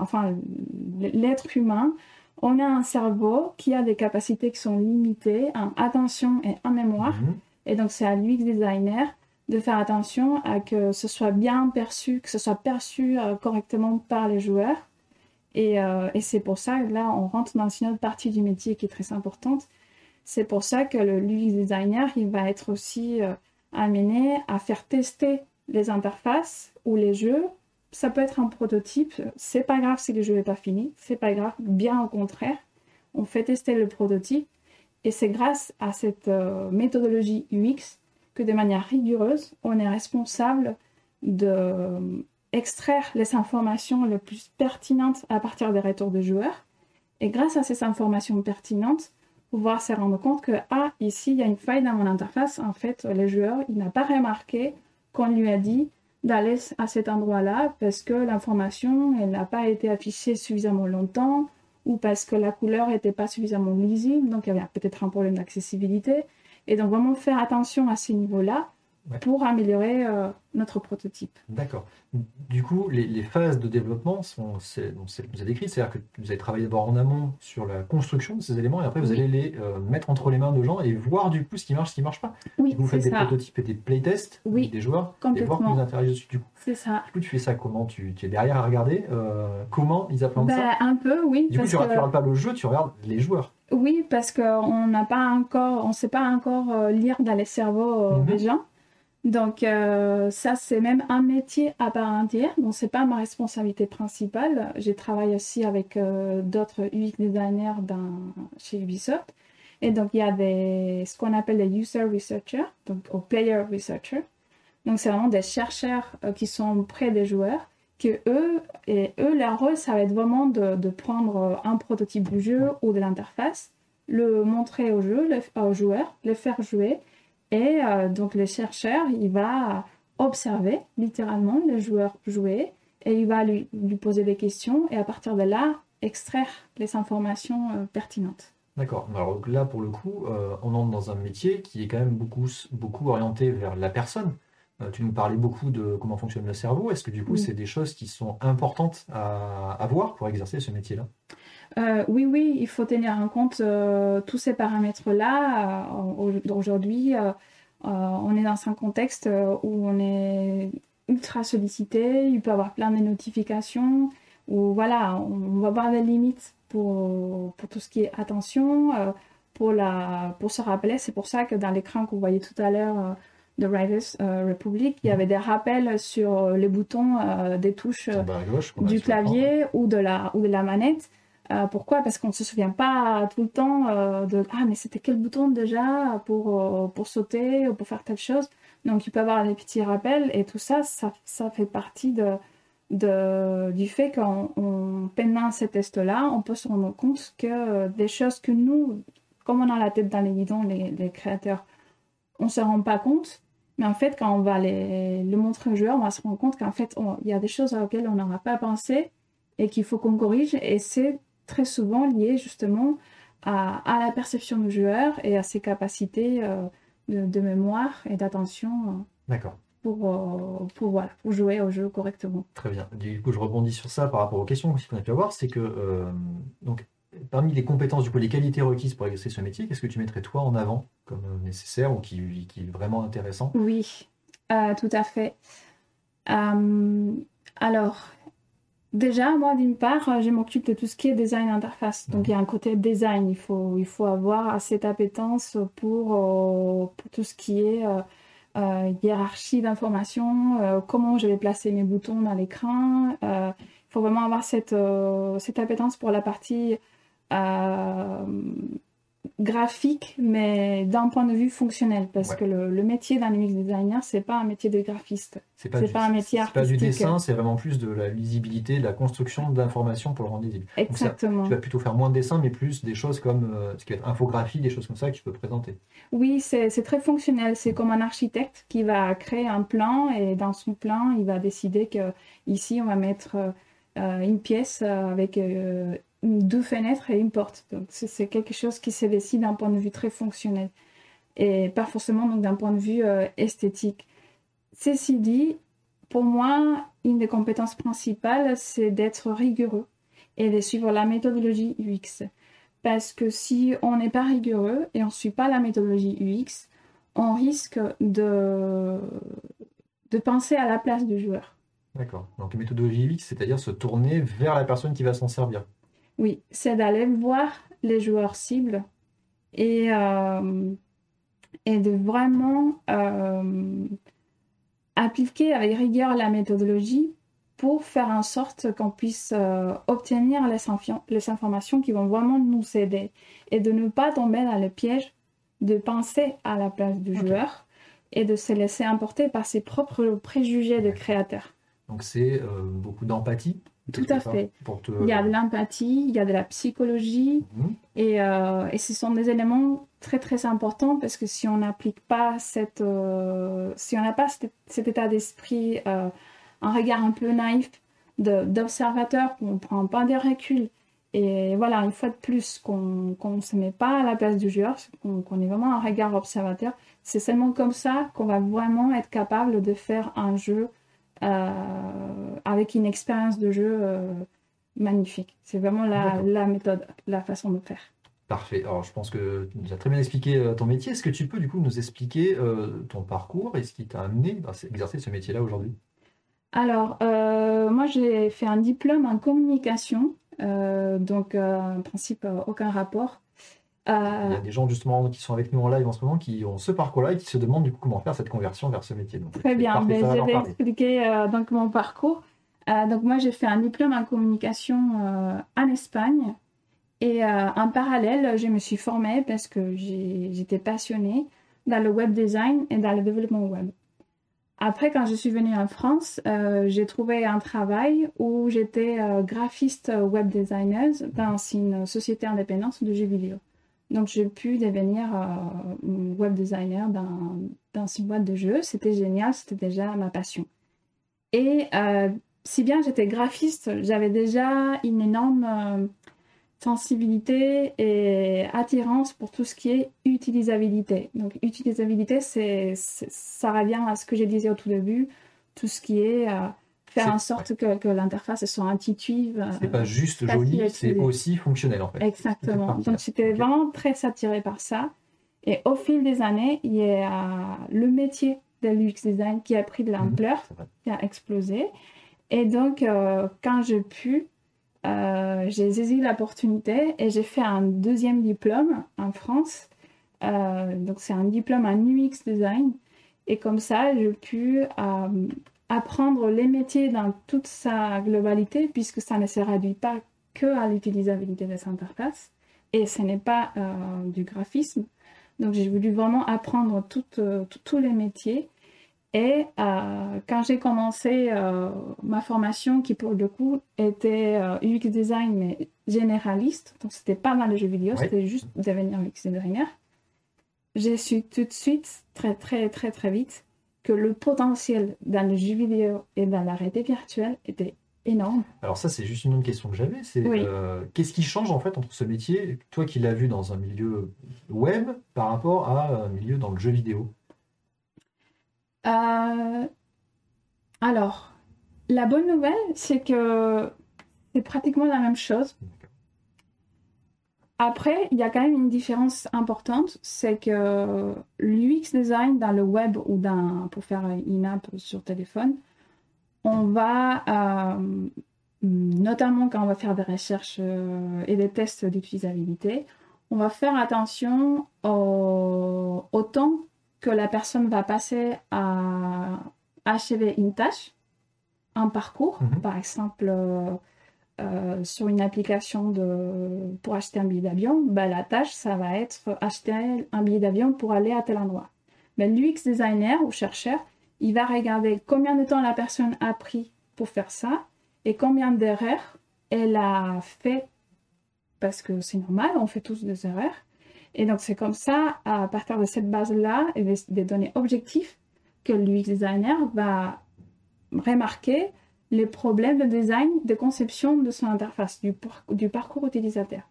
enfin l'être humain, on a un cerveau qui a des capacités qui sont limitées en attention et en mémoire. Mhm. Et donc c'est à l'UX designer de faire attention à que ce soit bien perçu, que ce soit perçu correctement par les joueurs. Et, et c'est pour ça que là, on rentre dans une autre partie du métier qui est très importante, c'est pour ça que le UX designer, il va être aussi euh, amené à faire tester les interfaces ou les jeux. Ça peut être un prototype. C'est pas grave si le jeu n'est pas fini. C'est pas grave. Bien au contraire, on fait tester le prototype. Et c'est grâce à cette euh, méthodologie UX que de manière rigoureuse, on est responsable de euh, extraire les informations les plus pertinentes à partir des retours de joueurs. Et grâce à ces informations pertinentes, pouvoir se rendre compte que, ah, ici, il y a une faille dans mon interface. En fait, le joueur, il n'a pas remarqué qu'on lui a dit d'aller à cet endroit-là parce que l'information, elle n'a pas été affichée suffisamment longtemps ou parce que la couleur n'était pas suffisamment lisible, donc il y avait peut-être un problème d'accessibilité. Et donc vraiment faire attention à ces niveaux-là pour améliorer euh, notre prototype. D'accord. Du coup, les, phases de développement sont celles que vous avez décrites, c'est-à-dire que vous allez travailler d'abord en amont sur la construction de ces éléments et après vous allez les euh, mettre entre les mains de gens et voir du coup ce qui marche, ce qui ne marche pas. Oui, vous faites des prototypes et des playtests des joueurs et voir comment ils interagissent dessus. Du coup, c'est ça. Du coup, tu fais ça comment? Tu, es derrière à regarder euh, comment ils appréhendent ben, ça Un peu, oui. Du coup, tu ne regardes pas le jeu, tu regardes les joueurs. Oui, parce qu'on n'a pas encore, on ne sait pas encore lire dans les cerveaux mhm. des gens. Donc euh, ça, c'est même un métier à part entière. Donc c'est pas ma responsabilité principale. J'ai travaillé aussi avec euh, d'autres UX designers dans, chez Ubisoft. Et donc il y a des, ce qu'on appelle des user researchers, donc ou player researchers. Donc c'est vraiment des chercheurs euh, qui sont près des joueurs, que eux et eux leur rôle ça va être vraiment de, de prendre un prototype du jeu ou de l'interface, le montrer au jeu, le, aux joueurs, le faire jouer et euh, donc le chercheur, il va observer littéralement le joueur jouer et il va lui, poser des questions et à partir de là, extraire les informations euh, pertinentes. D'accord. Alors là, pour le coup, euh, on entre dans un métier qui est quand même beaucoup, beaucoup orienté vers la personne. tu nous parlais beaucoup de comment fonctionne le cerveau. Est-ce que du coup, c'est des choses qui sont importantes à, à voir pour exercer ce métier-là? Oui, oui, il faut tenir en compte tous ces paramètres-là. Aujourd'hui, on est dans un contexte où on est ultra sollicité, il peut avoir plein de notifications, ou voilà, on va avoir des limites pour, pour tout ce qui est attention, euh, pour, la, pour se rappeler. C'est pour ça que dans l'écran que vous voyez tout à l'heure euh, de Riders euh, Republic, il y avait des rappels sur les boutons des touches du clavier ou de, la, ou de la manette. Pourquoi? Parce qu'on ne se souvient pas tout le temps de Ah, mais c'était quel bouton déjà pour, pour sauter ou pour faire telle chose? Donc, il peut y avoir des petits rappels et tout ça, ça, fait partie de, de, du fait qu'en peinant ces tests-là, on peut se rendre compte que des choses que nous, comme on a la tête dans les guidons, les, créateurs, on ne se rend pas compte. Mais en fait, quand on va les, le montrer aux joueurs, on va se rendre compte qu'en fait, il y a des choses auxquelles on n'aura pas pensé et qu'il faut qu'on corrige. Et c'est très souvent lié justement à, à, la perception du joueur et à ses capacités. Euh, de, mémoire et d'attention. Euh, D'accord. Pour, euh, pour, voilà, pour jouer au jeu correctement. Très bien. Du coup, je rebondis sur ça par rapport aux questions qu'on a pu avoir. C'est que, euh, donc, parmi les compétences, du coup, les qualités requises pour exercer ce métier, qu'est-ce que tu mettrais toi en avant comme nécessaire ou qui, qui est vraiment intéressant? Oui, tout à fait. alors, Déjà, moi, d'une part, euh, je m'occupe de tout ce qui est design interface. Donc, il y a un côté design. Il faut, avoir assez d'appétence pour, euh, pour tout ce qui est euh, hiérarchie d'informations, comment je vais placer mes boutons dans l'écran. il faut vraiment avoir cette, cette appétence pour la partie graphique, mais d'un point de vue fonctionnel, parce que le, métier d'un UX designer, c'est pas un métier de graphiste. C'est pas, pas un métier artistique. pas du dessin, c'est vraiment plus de la lisibilité, de la construction d'informations pour le rendre lisible. Exactement. tu vas plutôt faire moins de dessin, mais plus des choses comme euh, ce qui est infographie, des choses comme ça que tu peux présenter. Oui, c'est très fonctionnel. C'est comme un architecte qui va créer un plan et dans son plan, il va décider que ici on va mettre euh, une pièce avec euh, deux fenêtres et une porte. Donc c'est quelque chose qui se décide d'un point de vue très fonctionnel et pas forcément d'un point de vue euh, esthétique. Ceci dit, pour moi, une des compétences principales, c'est d'être rigoureux et de suivre la méthodologie UX. Parce que si on n'est pas rigoureux et on ne suit pas la méthodologie UX, on risque de, de penser à la place du joueur. D'accord. Donc méthodologie UX, c'est-à-dire se tourner vers la personne qui va s'en servir. Oui, c'est d'aller voir les joueurs cibles et, euh, et de vraiment euh, appliquer avec rigueur la méthodologie pour faire en sorte qu'on puisse euh, obtenir les, les, informations qui vont vraiment nous aider et de ne pas tomber dans le piège de penser à la place du joueur et de se laisser emporter par ses propres préjugés de créateur. Donc c'est beaucoup d'empathie tout à fait. Il y a de l'empathie, il y a de la psychologie, mhm. et, euh, et, ce sont des éléments très très importants parce que si on n'applique pas cette, euh, si on n'a pas cet, état d'esprit, euh, un regard un peu naïf d'observateur, qu'on ne prend pas des reculs, et voilà, une fois de plus, qu'on ne se met pas à la place du joueur, qu'on est vraiment un regard observateur, c'est seulement comme ça qu'on va vraiment être capable de faire un jeu avec une expérience de jeu euh, magnifique. C'est vraiment la, la, méthode, la façon de faire. Parfait. Alors, je pense que tu nous as très bien expliqué euh, ton métier. Est-ce que tu peux, du coup, nous expliquer ton parcours et ce qui t'a amené à exercer ce métier-là aujourd'hui? Alors, moi, j'ai fait un diplôme en communication. donc, en principe, aucun rapport. Il y a des gens justement qui sont avec nous en live en ce moment qui ont ce parcours-là et qui se demandent du coup comment faire cette conversion vers ce métier. Très bien, ben, je vais expliquer euh, donc mon parcours. Euh, donc moi j'ai fait un diplôme en communication euh, en Espagne et en parallèle je me suis formée parce que j'étais passionnée dans le web design et dans le développement web. Après, quand je suis venue en France, j'ai trouvé un travail où j'étais graphiste web designer dans une société indépendante de jeux vidéo. Donc, j'ai pu devenir euh, web designer dans, dans une boîte de jeux. C'était génial, c'était déjà ma passion. Et euh, si bien j'étais graphiste, j'avais déjà une énorme euh, sensibilité et attirance pour tout ce qui est utilisabilité. Donc utilisabilité, c'est, ça revient à ce que je disais au tout début, tout ce qui est euh, faire en sorte que, que l'interface soit intuitive. C'est pas juste joli, c'est aussi fonctionnel en fait. Exactement. Donc j'étais vraiment très attirée par ça. Et au fil des années, il y a le métier de l'UX design qui a pris de mhm. l'ampleur, qui a explosé. Et donc, euh, quand j'ai pu, euh, j'ai saisi l'opportunité et j'ai fait un deuxième diplôme en France. Euh, donc, c'est un diplôme en UX design. Et comme ça, j'ai pu apprendre les métiers dans toute sa globalité, puisque ça ne se réduit pas que à l'utilisabilité des interfaces. Et ce n'est pas du graphisme. Donc, j'ai voulu vraiment apprendre tous les métiers et euh, quand j'ai commencé euh, ma formation, qui pour le coup était euh, UX design mais généraliste, donc c'était pas dans les jeux vidéo, c'était juste devenir UX designer, j'ai su tout de suite, très très très très vite, que le potentiel dans les jeux vidéo et dans la réalité virtuelle était énorme. Alors ça, c'est juste une autre question que j'avais. C'est qu'est-ce qui change en fait entre ce métier, toi qui l'as vu dans un milieu web, par rapport à un milieu dans le jeu vidéo? Euh, alors, la bonne nouvelle, c'est que c'est pratiquement la même chose. Après, il y a quand même une différence importante, c'est que l'UX design dans le web ou dans, pour faire une app sur téléphone, on va, euh, notamment quand on va faire des recherches euh, et des tests d'utilisabilité, on va faire attention au, au temps que la personne va passer à achever une tâche, un parcours, mhm. par exemple euh, sur une application pour acheter un billet d'avion, ben, la tâche, ça va être acheter un billet d'avion pour aller à tel endroit. Mais ben, l'UX designer ou chercheur, il va regarder combien de temps la personne a pris pour faire ça et combien d'erreurs elle a fait, parce que c'est normal, on fait tous des erreurs, et donc, c'est comme ça, à partir de cette base-là et des, données objectives, que l'UX designer va remarquer les problèmes de design, de conception de son interface, du, parcours utilisateur.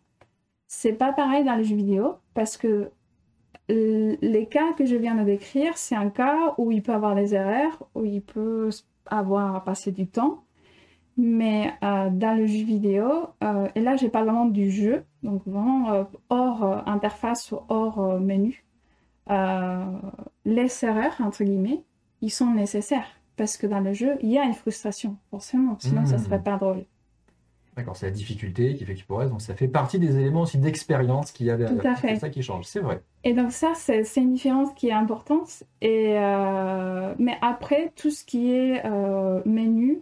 C'est pas pareil dans les jeux vidéo parce que les cas que je viens de décrire, c'est un cas où il peut avoir des erreurs, où il peut avoir à passer du temps. Mais euh, dans le jeu vidéo, euh, et là, je parle vraiment du jeu, donc vraiment euh, hors euh, interface ou hors euh, menu. les erreurs, entre guillemets, ils sont nécessaires parce que dans le jeu, il y a une frustration, forcément, sinon ça ne serait pas drôle. D'accord, c'est la difficulté qui fait que tu pourrais, donc ça fait partie des éléments aussi d'expérience qu'il y a derrière. Tout à fait. C'est ça qui change, c'est vrai. Et donc ça, c'est une différence qui est importante. Et, mais après, tout ce qui est menu,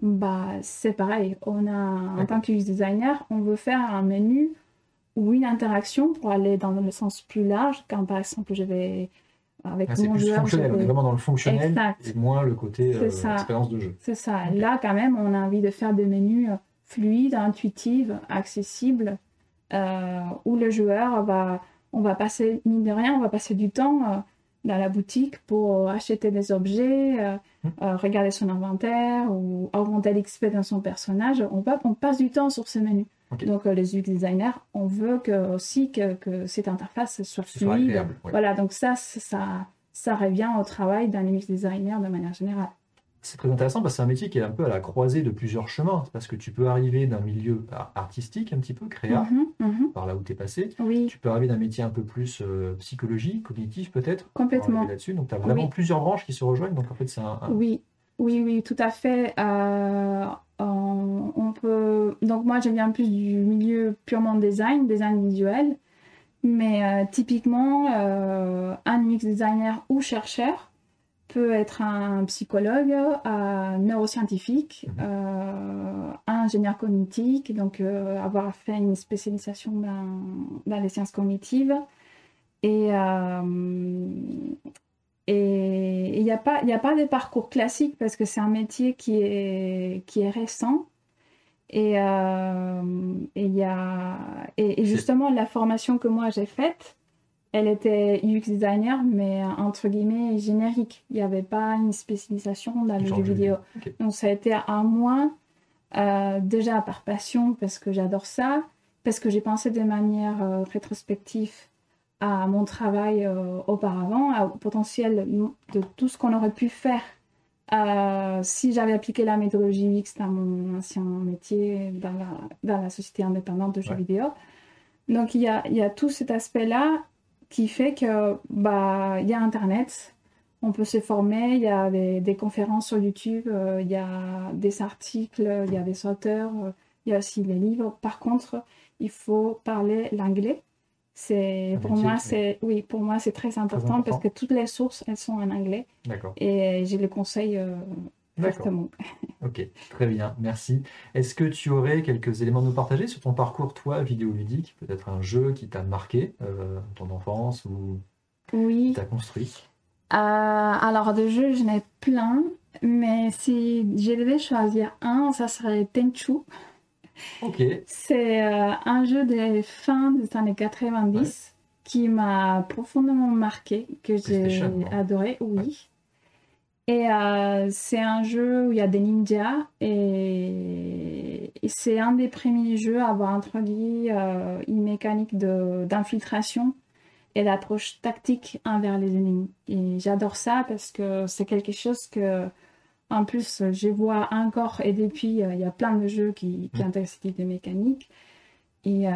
bah, c'est pareil. On a, en tant que designer, on veut faire un menu ou une interaction pour aller dans le sens plus large, quand par exemple je vais avec ah, mon joueur. Fonctionnel, on est vraiment dans le fonctionnel et moins le côté euh, expérience de jeu. C'est ça. Là, quand même, on a envie de faire des menus euh, fluides, intuitifs, accessibles, euh, où le joueur va, on va passer, mine de rien, on va passer du temps dans la boutique pour acheter des objets, hmm. regarder son inventaire ou augmenter l'XP dans son personnage. On, va, on passe du temps sur ce menu. Donc euh, les UX designers, on veut que, aussi que, que cette interface soit fluide. Voilà, donc ça, ça, ça revient au travail d'un UX designer de manière générale. C'est très intéressant parce que c'est un métier qui est un peu à la croisée de plusieurs chemins. Parce que tu peux arriver d'un milieu artistique un petit peu, créa, mhm, mhm. par là où tu es passé. Oui. Tu peux arriver d'un métier un peu plus euh, psychologique, cognitif peut-être. Complètement. là-dessus. Donc tu as vraiment plusieurs branches qui se rejoignent. Donc en fait, c'est un, Oui, oui, oui, tout à fait. Euh, on peut... Donc moi, je viens plus du milieu purement design, design visuel. Mais euh, typiquement, euh, un UX designer ou chercheur peut être un psychologue, un neuroscientifique, mhm. un ingénieur cognitif, donc avoir fait une spécialisation dans, les sciences cognitives. Et, et il n'y a, pas, a pas de parcours classique parce que c'est un métier qui est, qui est récent. Et, euh, et, y a, et, justement, la formation que moi j'ai faite, elle était UX designer, mais entre guillemets générique. Il n'y avait pas une spécialisation dans le jeu vidéo. Donc ça a été à moi, euh, déjà par passion, parce que j'adore ça, parce que j'ai pensé de manière rétrospective à mon travail auparavant, au potentiel de tout ce qu'on aurait pu faire si j'avais appliqué la méthodologie mixte dans mon ancien métier dans la, dans la société indépendante de jeux vidéo. Donc il y a, y a, tout cet aspect-là qui fait que bah il y a Internet, on peut se former, il y a des, conférences sur YouTube, euh, il y a des articles, il y a des auteurs, euh, il y a aussi des livres. Par contre, il faut parler l'anglais. C'est pour moi c'est oui pour moi c'est très important, parce que toutes les sources elles sont en anglais. D'accord. Et je les conseille euh, fortement. [LAUGHS] ok, très bien, merci. Est-ce que tu aurais quelques éléments à nous partager sur ton parcours toi vidéoludique, peut-être un jeu qui t'a marqué ton enfance ou oui. qui t'a construit? Euh, alors, de jeux, je n'ai plein, mais si je devais choisir un, ça serait Tenchu. Ok. C'est euh, un jeu des fins des années 90 qui m'a profondément marqué, que j'ai adoré, oui. Et euh, c'est un jeu où il y a des ninjas et, c'est un des premiers jeux à avoir introduit une mécanique d'infiltration et l'approche tactique envers les ennemis. Et j'adore ça parce que c'est quelque chose que, en plus, je vois encore et depuis, euh, il y a plein de jeux qui, qui mm. intéressent des mécaniques. Et, euh,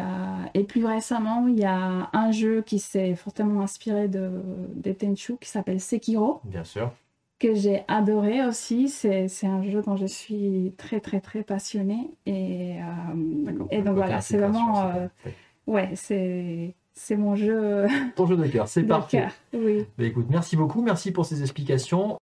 et, plus récemment, il y a un jeu qui s'est fortement inspiré de, de Tenchu qui s'appelle Sekiro. Bien sûr. Que j'ai adoré aussi. C'est un jeu dont je suis très, très, très passionnée. Et, euh, et donc voilà, c'est vraiment. ouais, c'est c'est mon jeu. Ton jeu de cœur, c'est parfait. oui. Bah, écoute, merci beaucoup, merci pour ces explications.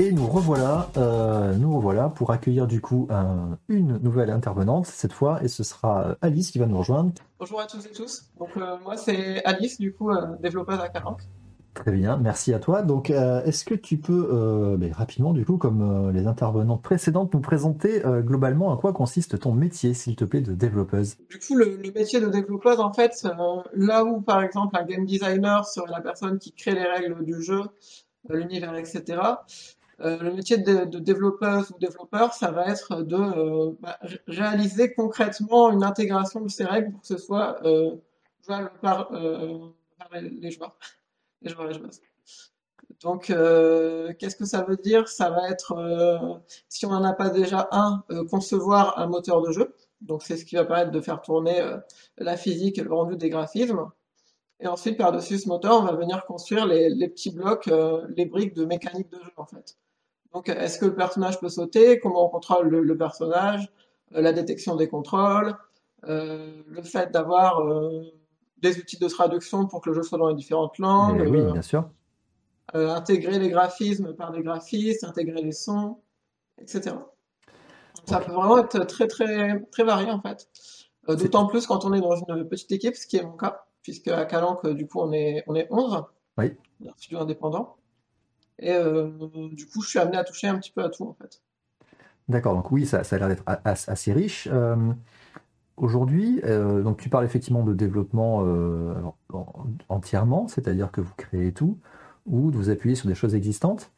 Et nous revoilà, euh, nous revoilà pour accueillir du coup une nouvelle intervenante cette fois, et ce sera Alice qui va nous rejoindre. Bonjour à tous et tous. Donc euh, moi c'est Alice, du coup euh, développeuse à Caranque. Très bien, merci à toi. Donc, euh, est-ce que tu peux euh, ben, rapidement, du coup, comme euh, les intervenantes précédentes, nous présenter globalement à quoi consiste ton métier, s'il te plaît, de développeuse? Du coup, le, métier de développeuse, en fait, là où, par exemple, un game designer serait la personne qui crée les règles du jeu, l'univers, etc., le métier de, développeuse ou développeur, ça va être de bah, réaliser concrètement une intégration de ces règles pour que ce soit jouable par, les joueurs. Donc, euh, qu'est-ce que ça veut dire? Ça va être, euh, si on n'en a pas déjà un, euh, concevoir un moteur de jeu. Donc, c'est ce qui va permettre de faire tourner la physique et le rendu des graphismes. Et ensuite, par-dessus ce moteur, on va venir construire les, petits blocs, les briques de mécanique de jeu, en fait. Donc, est-ce que le personnage peut sauter? Comment on contrôle le personnage? La détection des contrôles Le fait d'avoir des outils de traduction pour que le jeu soit dans les différentes langues. oui, euh, bien sûr. Euh, intégrer les graphismes par des graphistes, intégrer les sons, etc. Ça peut vraiment être très très très varié en fait. Euh, d'autant plus quand on est dans une petite équipe, ce qui est mon cas, puisque à Calanque, du coup, on est on est 11. Oui. Un studio indépendant. Et du coup, je suis amené à toucher un petit peu à tout en fait. D'accord, donc oui, ça, ça a l'air d'être assez riche. Aujourd'hui, euh, donc tu parles effectivement de développement euh, entièrement, c'est-à-dire que vous créez tout, ou de vous appuyer sur des choses existantes.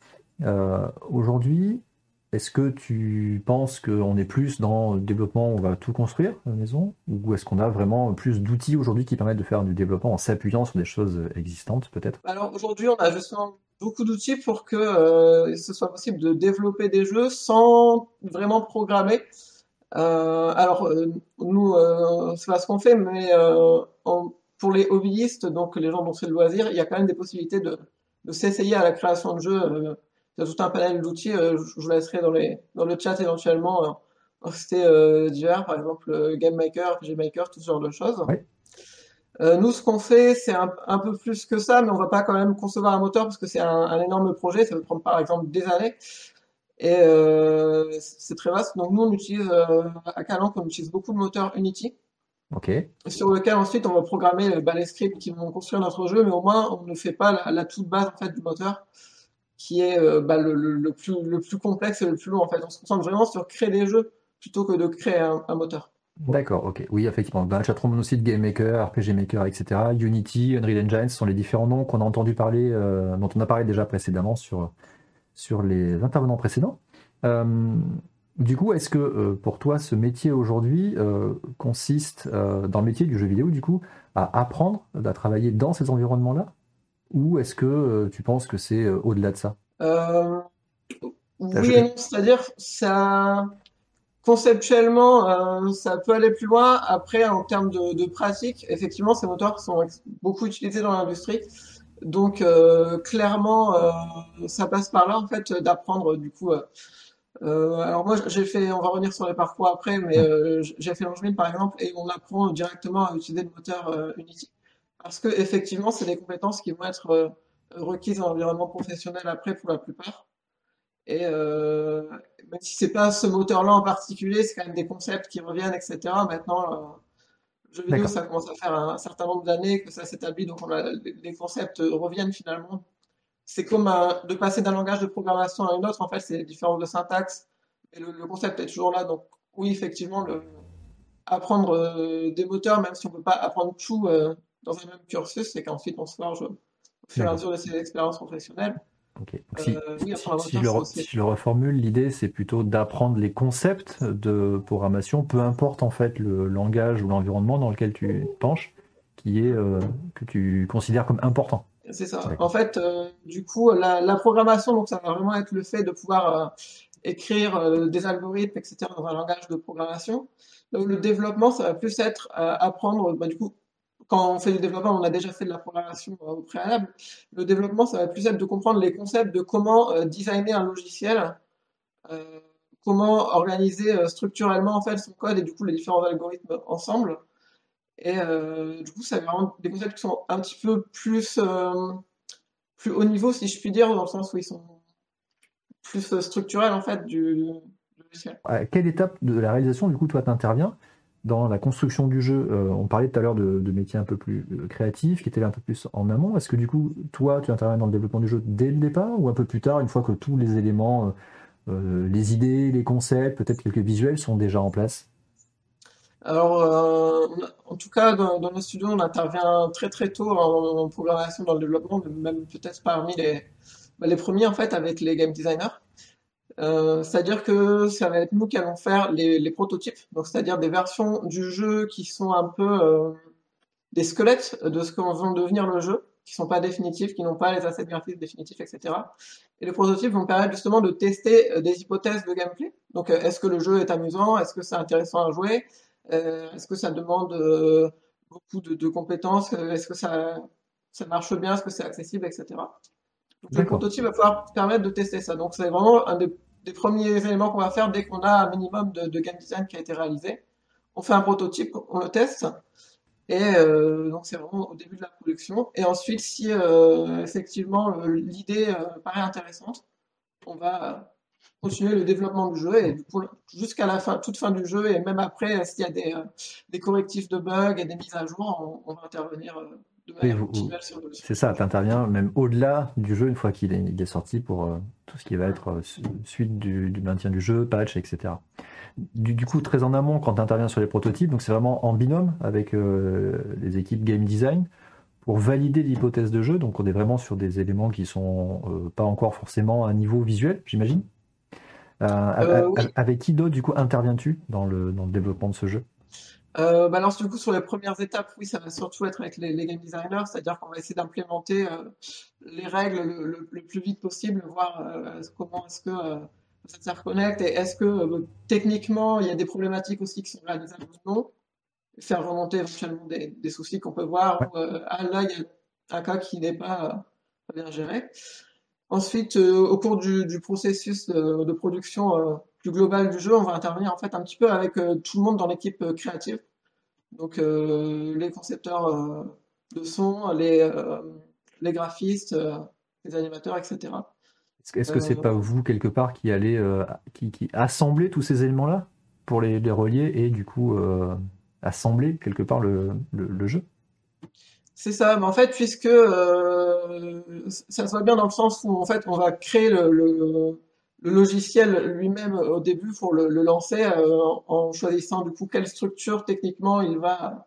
Euh, aujourd'hui, est-ce que tu penses qu'on est plus dans le développement, on va tout construire la maison, ou est-ce qu'on a vraiment plus d'outils aujourd'hui qui permettent de faire du développement en s'appuyant sur des choses existantes peut-être? Alors aujourd'hui, on a justement beaucoup d'outils pour que ce soit possible de développer des jeux sans vraiment programmer. Euh, alors, euh, nous, euh, c'est pas ce qu'on fait, mais pour les hobbyistes, donc les gens dont c'est le loisir, il y a quand même des possibilités de, s'essayer à la création de jeux. il y a tout un panel d'outils. je vous laisserai dans, le chat éventuellement c'était par exemple Game Maker, PG Maker, tout ce genre de choses. Nous, ce qu'on fait, c'est un, un, peu plus que ça, mais on va pas quand même concevoir un moteur parce que c'est un, un, énorme projet. Ça va prendre par exemple des années. Et euh, c'est très vaste. Donc nous, on utilise euh, à Calanque, on utilise beaucoup de moteurs Unity. Ok. Sur lequel ensuite on va programmer bah, les scripts qui vont construire notre jeu, mais au moins on ne fait pas la, toute base en fait du moteur, qui est euh, bah, le, le, plus, le plus complexe et le plus long en fait. On se concentre vraiment sur créer des jeux plutôt que de créer un, moteur. D'accord, ok. Oui, effectivement. Dans la chatroom, aussi de Game Maker, RPG Maker, etc. Unity, Unreal Engine sont les différents noms qu'on a entendu parler, euh, dont on a parlé déjà précédemment sur, sur les intervenants précédents. Euh, du coup, est-ce que euh, pour toi, ce métier aujourd'hui consiste, dans le métier du jeu vidéo, du coup, à apprendre à travailler dans ces environnements-là? Ou est-ce que tu penses que c'est au-delà de ça? Oui c'est-à-dire ça Conceptuellement, euh, ça peut aller plus loin. Après, en termes de, de pratique, effectivement, ces moteurs sont beaucoup utilisés dans l'industrie. Donc, euh, clairement, euh, ça passe par là, en fait, d'apprendre, du coup. Euh, alors moi, j'ai fait, on va revenir sur les parcours après, mais j'ai fait l'Angeville, par exemple, et on apprend directement à utiliser le moteur Unity. Parce que, effectivement, c'est des compétences qui vont être requises en environnement professionnel après pour la plupart. Et euh, même si c'est pas ce moteur-là en particulier, c'est quand même des concepts qui reviennent, etc. Maintenant, euh, le jeu vidéo, ça commence à faire un, certain nombre d'années que ça s'établit, donc on a, les, concepts reviennent finalement. C'est comme de passer d'un langage de programmation à un autre, en fait, c'est différent de syntaxe, et le, concept est toujours là. Donc oui, effectivement, le, apprendre euh, des moteurs, même si on peut pas apprendre tout euh, dans un même cursus, c'est qu'ensuite on se forge au fur et à mesure de ses expériences professionnelles. Si, je le, reformule, l'idée c'est plutôt d'apprendre les concepts de programmation, peu importe en fait le langage ou l'environnement dans lequel tu penches, qui est euh, que tu considères comme important. C'est ça. En fait, euh, du coup, la, programmation, donc ça va vraiment être le fait de pouvoir euh, écrire des algorithmes, etc. dans un langage de programmation. Donc le développement, ça va plus être apprendre, bah, du coup, quand on fait du développement, on a déjà fait de la programmation euh, au préalable. Le développement, ça va plus être de comprendre les concepts de comment euh, designer un logiciel, euh, comment organiser structurellement en fait son code et du coup les différents algorithmes ensemble. Et du coup, ça va vraiment des concepts qui sont un petit peu plus plus haut niveau, si je puis dire, dans le sens où ils sont plus structurels en fait du, logiciel. À quelle étape de la réalisation du coup toi t'interviens? Dans la construction du jeu, euh, on parlait tout à l'heure de, métiers un peu plus euh, créatifs, qui étaient un peu plus en amont. Est-ce que du coup, toi, tu interviens dans le développement du jeu dès le départ ou un peu plus tard, une fois que tous les éléments, euh, les idées, les concepts, peut-être quelques visuels sont déjà en place? Alors, en tout cas, dans, nos studios, on intervient très très tôt en, programmation, dans le développement, même peut-être parmi les, bah, les premiers en fait avec les game designers. Euh, c'est-à-dire que ça va être nous qui allons faire les, prototypes, donc c'est-à-dire des versions du jeu qui sont un peu euh, des squelettes de ce qu'on va devenir le jeu, qui sont pas définitifs, qui n'ont pas les assets graphiques définitifs, etc. Et les prototypes vont permettre justement de tester euh, des hypothèses de gameplay. Donc, est-ce que le jeu est amusant? Est-ce que c'est intéressant à jouer? Est-ce que ça demande beaucoup de, compétences? Est-ce que ça, ça marche bien? Est-ce que c'est accessible, etc. Donc, le prototype va pouvoir permettre de tester ça. Donc, c'est vraiment un des, premiers éléments qu'on va faire dès qu'on a un minimum de, game design qui a été réalisé. On fait un prototype, on le teste. Et euh, donc, c'est vraiment au début de la production. Et ensuite, si euh, effectivement l'idée euh, paraît intéressante, on va continuer le développement du jeu et du coup jusqu'à la fin, toute fin du jeu et même après, s'il y a des, des correctifs de bugs et des mises à jour, on va intervenir c'est ça, tu interviens même au-delà du jeu une fois qu'il est, sorti pour euh, tout ce qui va être euh, suite du, maintien du jeu, patch, etc. Du, coup, très en amont, quand tu interviens sur les prototypes, donc c'est vraiment en binôme avec euh, les équipes game design pour valider l'hypothèse de jeu. Donc on est vraiment sur des éléments qui sont pas encore forcément à un niveau visuel, j'imagine. Avec qui d'autre, du coup, interviens-tu dans le développement de ce jeu? Euh, bah alors du coup sur les premières étapes, oui, ça va surtout être avec les, game designers, c'est-à-dire qu'on va essayer d'implémenter euh, les règles le, plus vite possible, voir euh, comment est-ce que euh, ça s'interconnecte et est-ce que euh, techniquement il y a des problématiques aussi qui sont réalisables ou non, faire remonter éventuellement des, des soucis qu'on peut voir ou ah là il y a un cas qui n'est pas, pas, bien géré. Ensuite, au cours du, du processus de, de production plus global du jeu, on va intervenir en fait un petit peu avec euh, tout le monde dans l'équipe euh, créative. Donc euh, les concepteurs de son, les, les graphistes, les animateurs, etc. Est-ce que c'est pas vous quelque part qui allez qui, qui assembler tous ces éléments-là pour les, les, relier et du coup assembler quelque part le, le, jeu? C'est ça, mais en fait, puisque ça se voit bien dans le sens où en fait on va créer le, le logiciel lui-même au début pour le, lancer en choisissant du coup quelle structure techniquement il va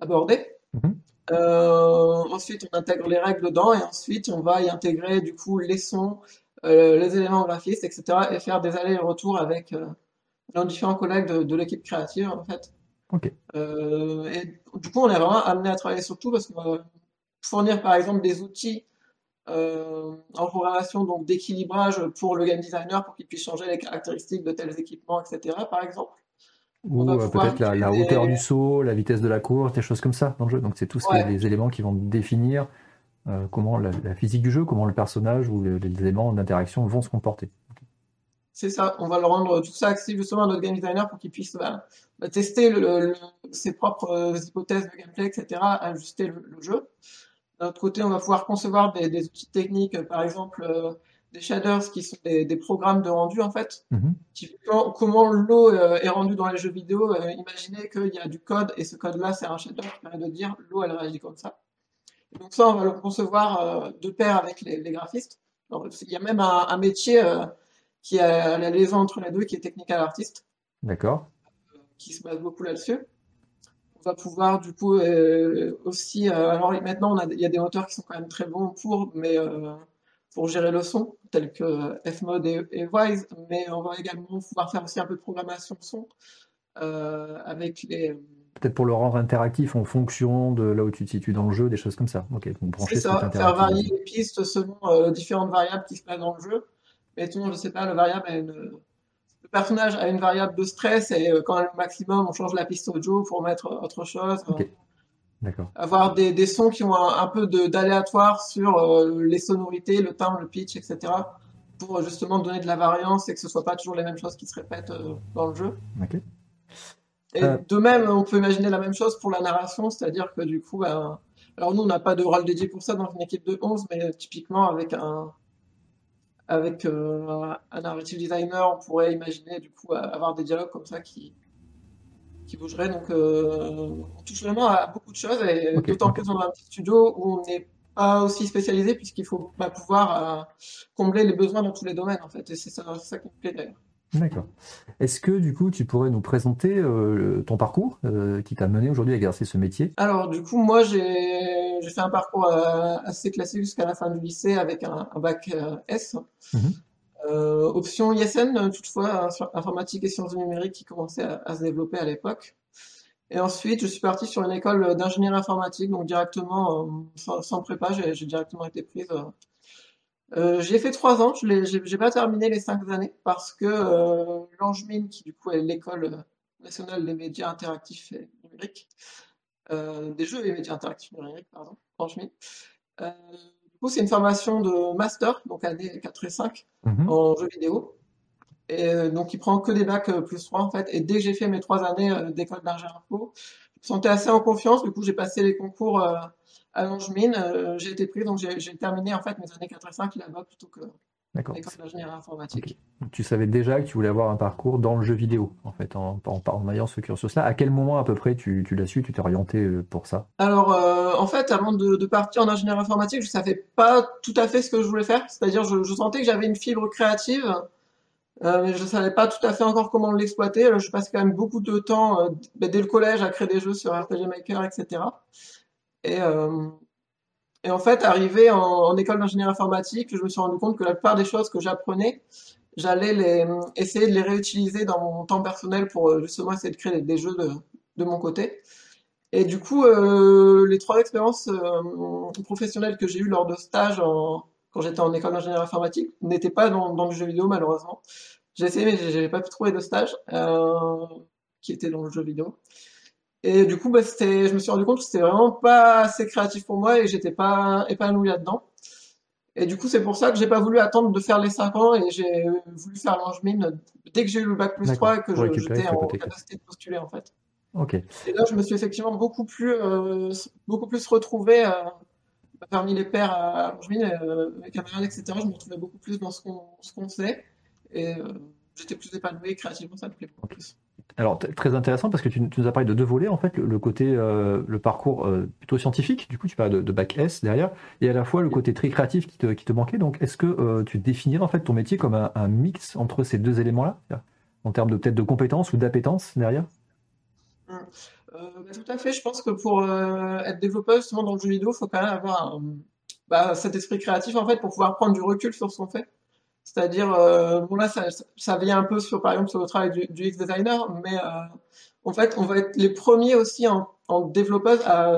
aborder. Mhm. ensuite, on intègre les règles dedans et ensuite on va y intégrer du coup les sons, les éléments graphistes, etc. et faire des allers-retours avec nos différents collègues de, l'équipe créative en fait. Et du coup, on est vraiment amené à travailler sur tout parce qu'on va fournir par exemple des outils euh, en programmation donc d'équilibrage pour le game designer pour qu'il puisse changer les caractéristiques de tels équipements, etc. Par exemple. Ou euh, peut-être la, hauteur du saut, la vitesse de la course, des choses comme ça dans le jeu. Donc c'est tous les, éléments qui vont définir euh, comment la, physique du jeu, comment le personnage ou les, éléments d'interaction vont se comporter. C'est ça, on va le rendre tout ça accessible justement à notre game designer pour qu'il puisse bah, bah, tester ses propres hypothèses de gameplay, etc., ajuster le jeu. D'un autre côté, on va pouvoir concevoir des, outils techniques, par exemple euh, des shaders qui sont des, programmes de rendu en fait. Mhm. comment l'eau euh, est rendue dans les jeux vidéo. Euh, imaginez qu'il y a du code et ce code-là c'est un shader qui permet de dire l'eau elle réagit comme ça. donc ça on va le concevoir de pair avec les, graphistes. il y a même un, métier qui a la liaison entre les deux qui est technical artiste. D'accord. qui se base beaucoup là-dessus va pouvoir du coup euh, aussi. Euh, alors maintenant, il y a des moteurs qui sont quand même très bons pour, mais euh, pour gérer le son, tels que Fmod et, et Wise, mais on va également pouvoir faire aussi un peu de programmation son avec les. Peut-être pour le rendre interactif en fonction de là où tu te situes dans le jeu, des choses comme ça. Ok, C'est ça, faire varier les pistes selon différentes variables qui se passent dans le jeu. Mettons, je sais pas, le variable a une personnage a une variable de stress et euh, quand au maximum, on change la piste audio pour mettre autre chose. D'accord. Avoir des, des, sons qui ont un, peu d'aléatoire sur euh, les sonorités, le timbre, le pitch, etc. pour justement donner de la variance et que ce soit pas toujours les mêmes choses qui se répètent euh, dans le jeu. Et de même, on peut imaginer la même chose pour la narration, c'est-à-dire que du coup, ben, alors nous, on n'a pas de rôle dédié pour ça dans une équipe de 11, mais typiquement avec un, avec euh, un narrative designer, on pourrait imaginer du coup avoir des dialogues comme ça qui, qui bougeraient. Donc euh, on touche vraiment à beaucoup de choses, et d'autant que dans un petit studio où on n'est pas aussi spécialisé, puisqu'il faut bah, pouvoir euh, combler les besoins dans tous les domaines en fait. Et c'est ça, ça qui me plaît d'ailleurs. D'accord. Est-ce que du coup tu pourrais nous présenter euh, ton parcours qui t'a mené aujourd'hui à exercer ce métier? Alors du coup moi j'ai fait un parcours euh, assez classique jusqu'à la fin du lycée avec un, bac S. Mhm. option ISN toutefois informatique et sciences numériques qui commençait à, se développer à l'époque. Et ensuite je suis parti sur une école d'ingénierie informatique donc directement sans, sans, prépa j'ai directement été prise euh, j'ai fait trois ans, je n'ai pas terminé les cinq années parce que euh, l'Angemine, qui du coup est l'école nationale des médias interactifs et numériques, euh, des jeux et médias interactifs numériques, pardon, Angemine. Euh, du coup, c'est une formation de master, donc année 4 et 5, mhm. en jeux vidéo. Et euh, donc, il prend que des bacs plus 3 en fait. Et dès que j'ai fait mes trois années d'école d'ingénieur je me sentais assez en confiance. Du coup, j'ai passé les concours à Longemigne, euh, j'ai été pris, donc j'ai terminé en fait mes années 4 et 5 là-bas plutôt que l'école d'ingénierie informatique. Tu savais déjà que tu voulais avoir un parcours dans le jeu vidéo, en fait, en, en, en ayant ce cursus-là. À quel moment à peu près tu, tu l'as su, tu t'es orienté euh, pour ça? Alors, euh, en fait, avant de, de, partir en ingénierie informatique, je savais pas tout à fait ce que je voulais faire. C'est-à-dire, je, je, sentais que j'avais une fibre créative, euh, mais je savais pas tout à fait encore comment l'exploiter. Je passais quand même beaucoup de temps euh, dès le collège à créer des jeux sur RPG Maker, etc. Et, et en fait, arrivé en, école d'ingénierie informatique, je me suis rendu compte que la plupart des choses que j'apprenais, j'allais les, essayer de les réutiliser dans mon temps personnel pour euh, justement essayer de créer des, jeux de, de, mon côté. Et du coup, euh, les trois expériences euh, professionnelles que j'ai eues lors de stages en, quand j'étais en école d'ingénierie informatique n'étaient pas dans, dans, le jeu vidéo malheureusement. J'ai essayé mais j'avais pas pu trouver de stage euh, qui était dans le jeu vidéo. Et du coup, bah, c'était, je me suis rendu compte que c'était vraiment pas assez créatif pour moi et j'étais pas épanoui là-dedans. Et du coup, c'est pour ça que j'ai pas voulu attendre de faire les 5 ans et j'ai voulu faire l'ange-mine dès que j'ai eu le bac plus 3 et que j'étais en capacité de postuler, en fait. Ok. Et là, je me suis effectivement beaucoup plus, euh, beaucoup plus retrouvé euh, parmi les pairs à l'ange-mine, euh, mes camarades, etc. Je me retrouvais beaucoup plus dans ce qu'on, ce qu'on faisait et euh, j'étais plus épanoui créativement, ça me plaît beaucoup plus. Alors très intéressant parce que tu, nous as parlé de deux volets en fait, le, côté euh, le parcours euh, plutôt scientifique, du coup tu parles de, bac S derrière, et à la fois le côté très créatif qui te, qui te manquait. Donc est-ce que euh, tu définirais en fait ton métier comme un, mix entre ces deux éléments-là, en termes de peut-être de compétences ou d'appétence derrière? Bah, Tout à fait. Je pense que pour être développeur justement dans le jeu vidéo, il faut quand même avoir bah, cet esprit créatif en fait pour pouvoir prendre du recul sur ce qu'on fait. C'est-à-dire, euh, bon là, ça, ça, vient un peu sur, par exemple, sur le travail du, du X-Designer, mais euh, en fait, on va être les premiers aussi en, en développeur à,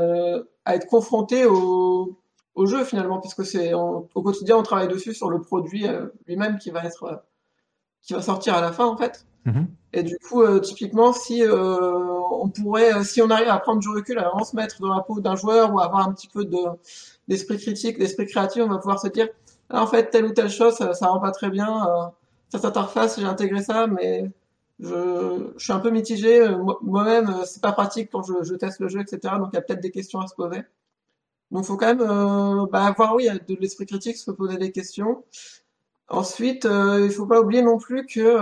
à être confrontés au, au jeu finalement, puisque c'est au quotidien, on travaille dessus sur le produit euh, lui-même qui va être, euh, qui va sortir à la fin en fait. Mm-hmm. Et du coup, typiquement, si on pourrait, si on arrive à prendre du recul, à vraiment se mettre dans la peau d'un joueur ou avoir un petit peu de d'esprit critique, d'esprit créatif, on va pouvoir se dire ah, en fait, telle ou telle chose, ça, ça rend pas très bien. Euh, cette interface, j'ai intégré ça, mais je, je suis un peu mitigé. Euh, moi-même, euh, c'est pas pratique quand je, je, teste le jeu, etc. Donc, il y a peut-être des questions à se poser. Donc, faut quand même euh, bah, avoir, oui, de l'esprit critique, se poser des questions. Ensuite, euh, il faut pas oublier non plus que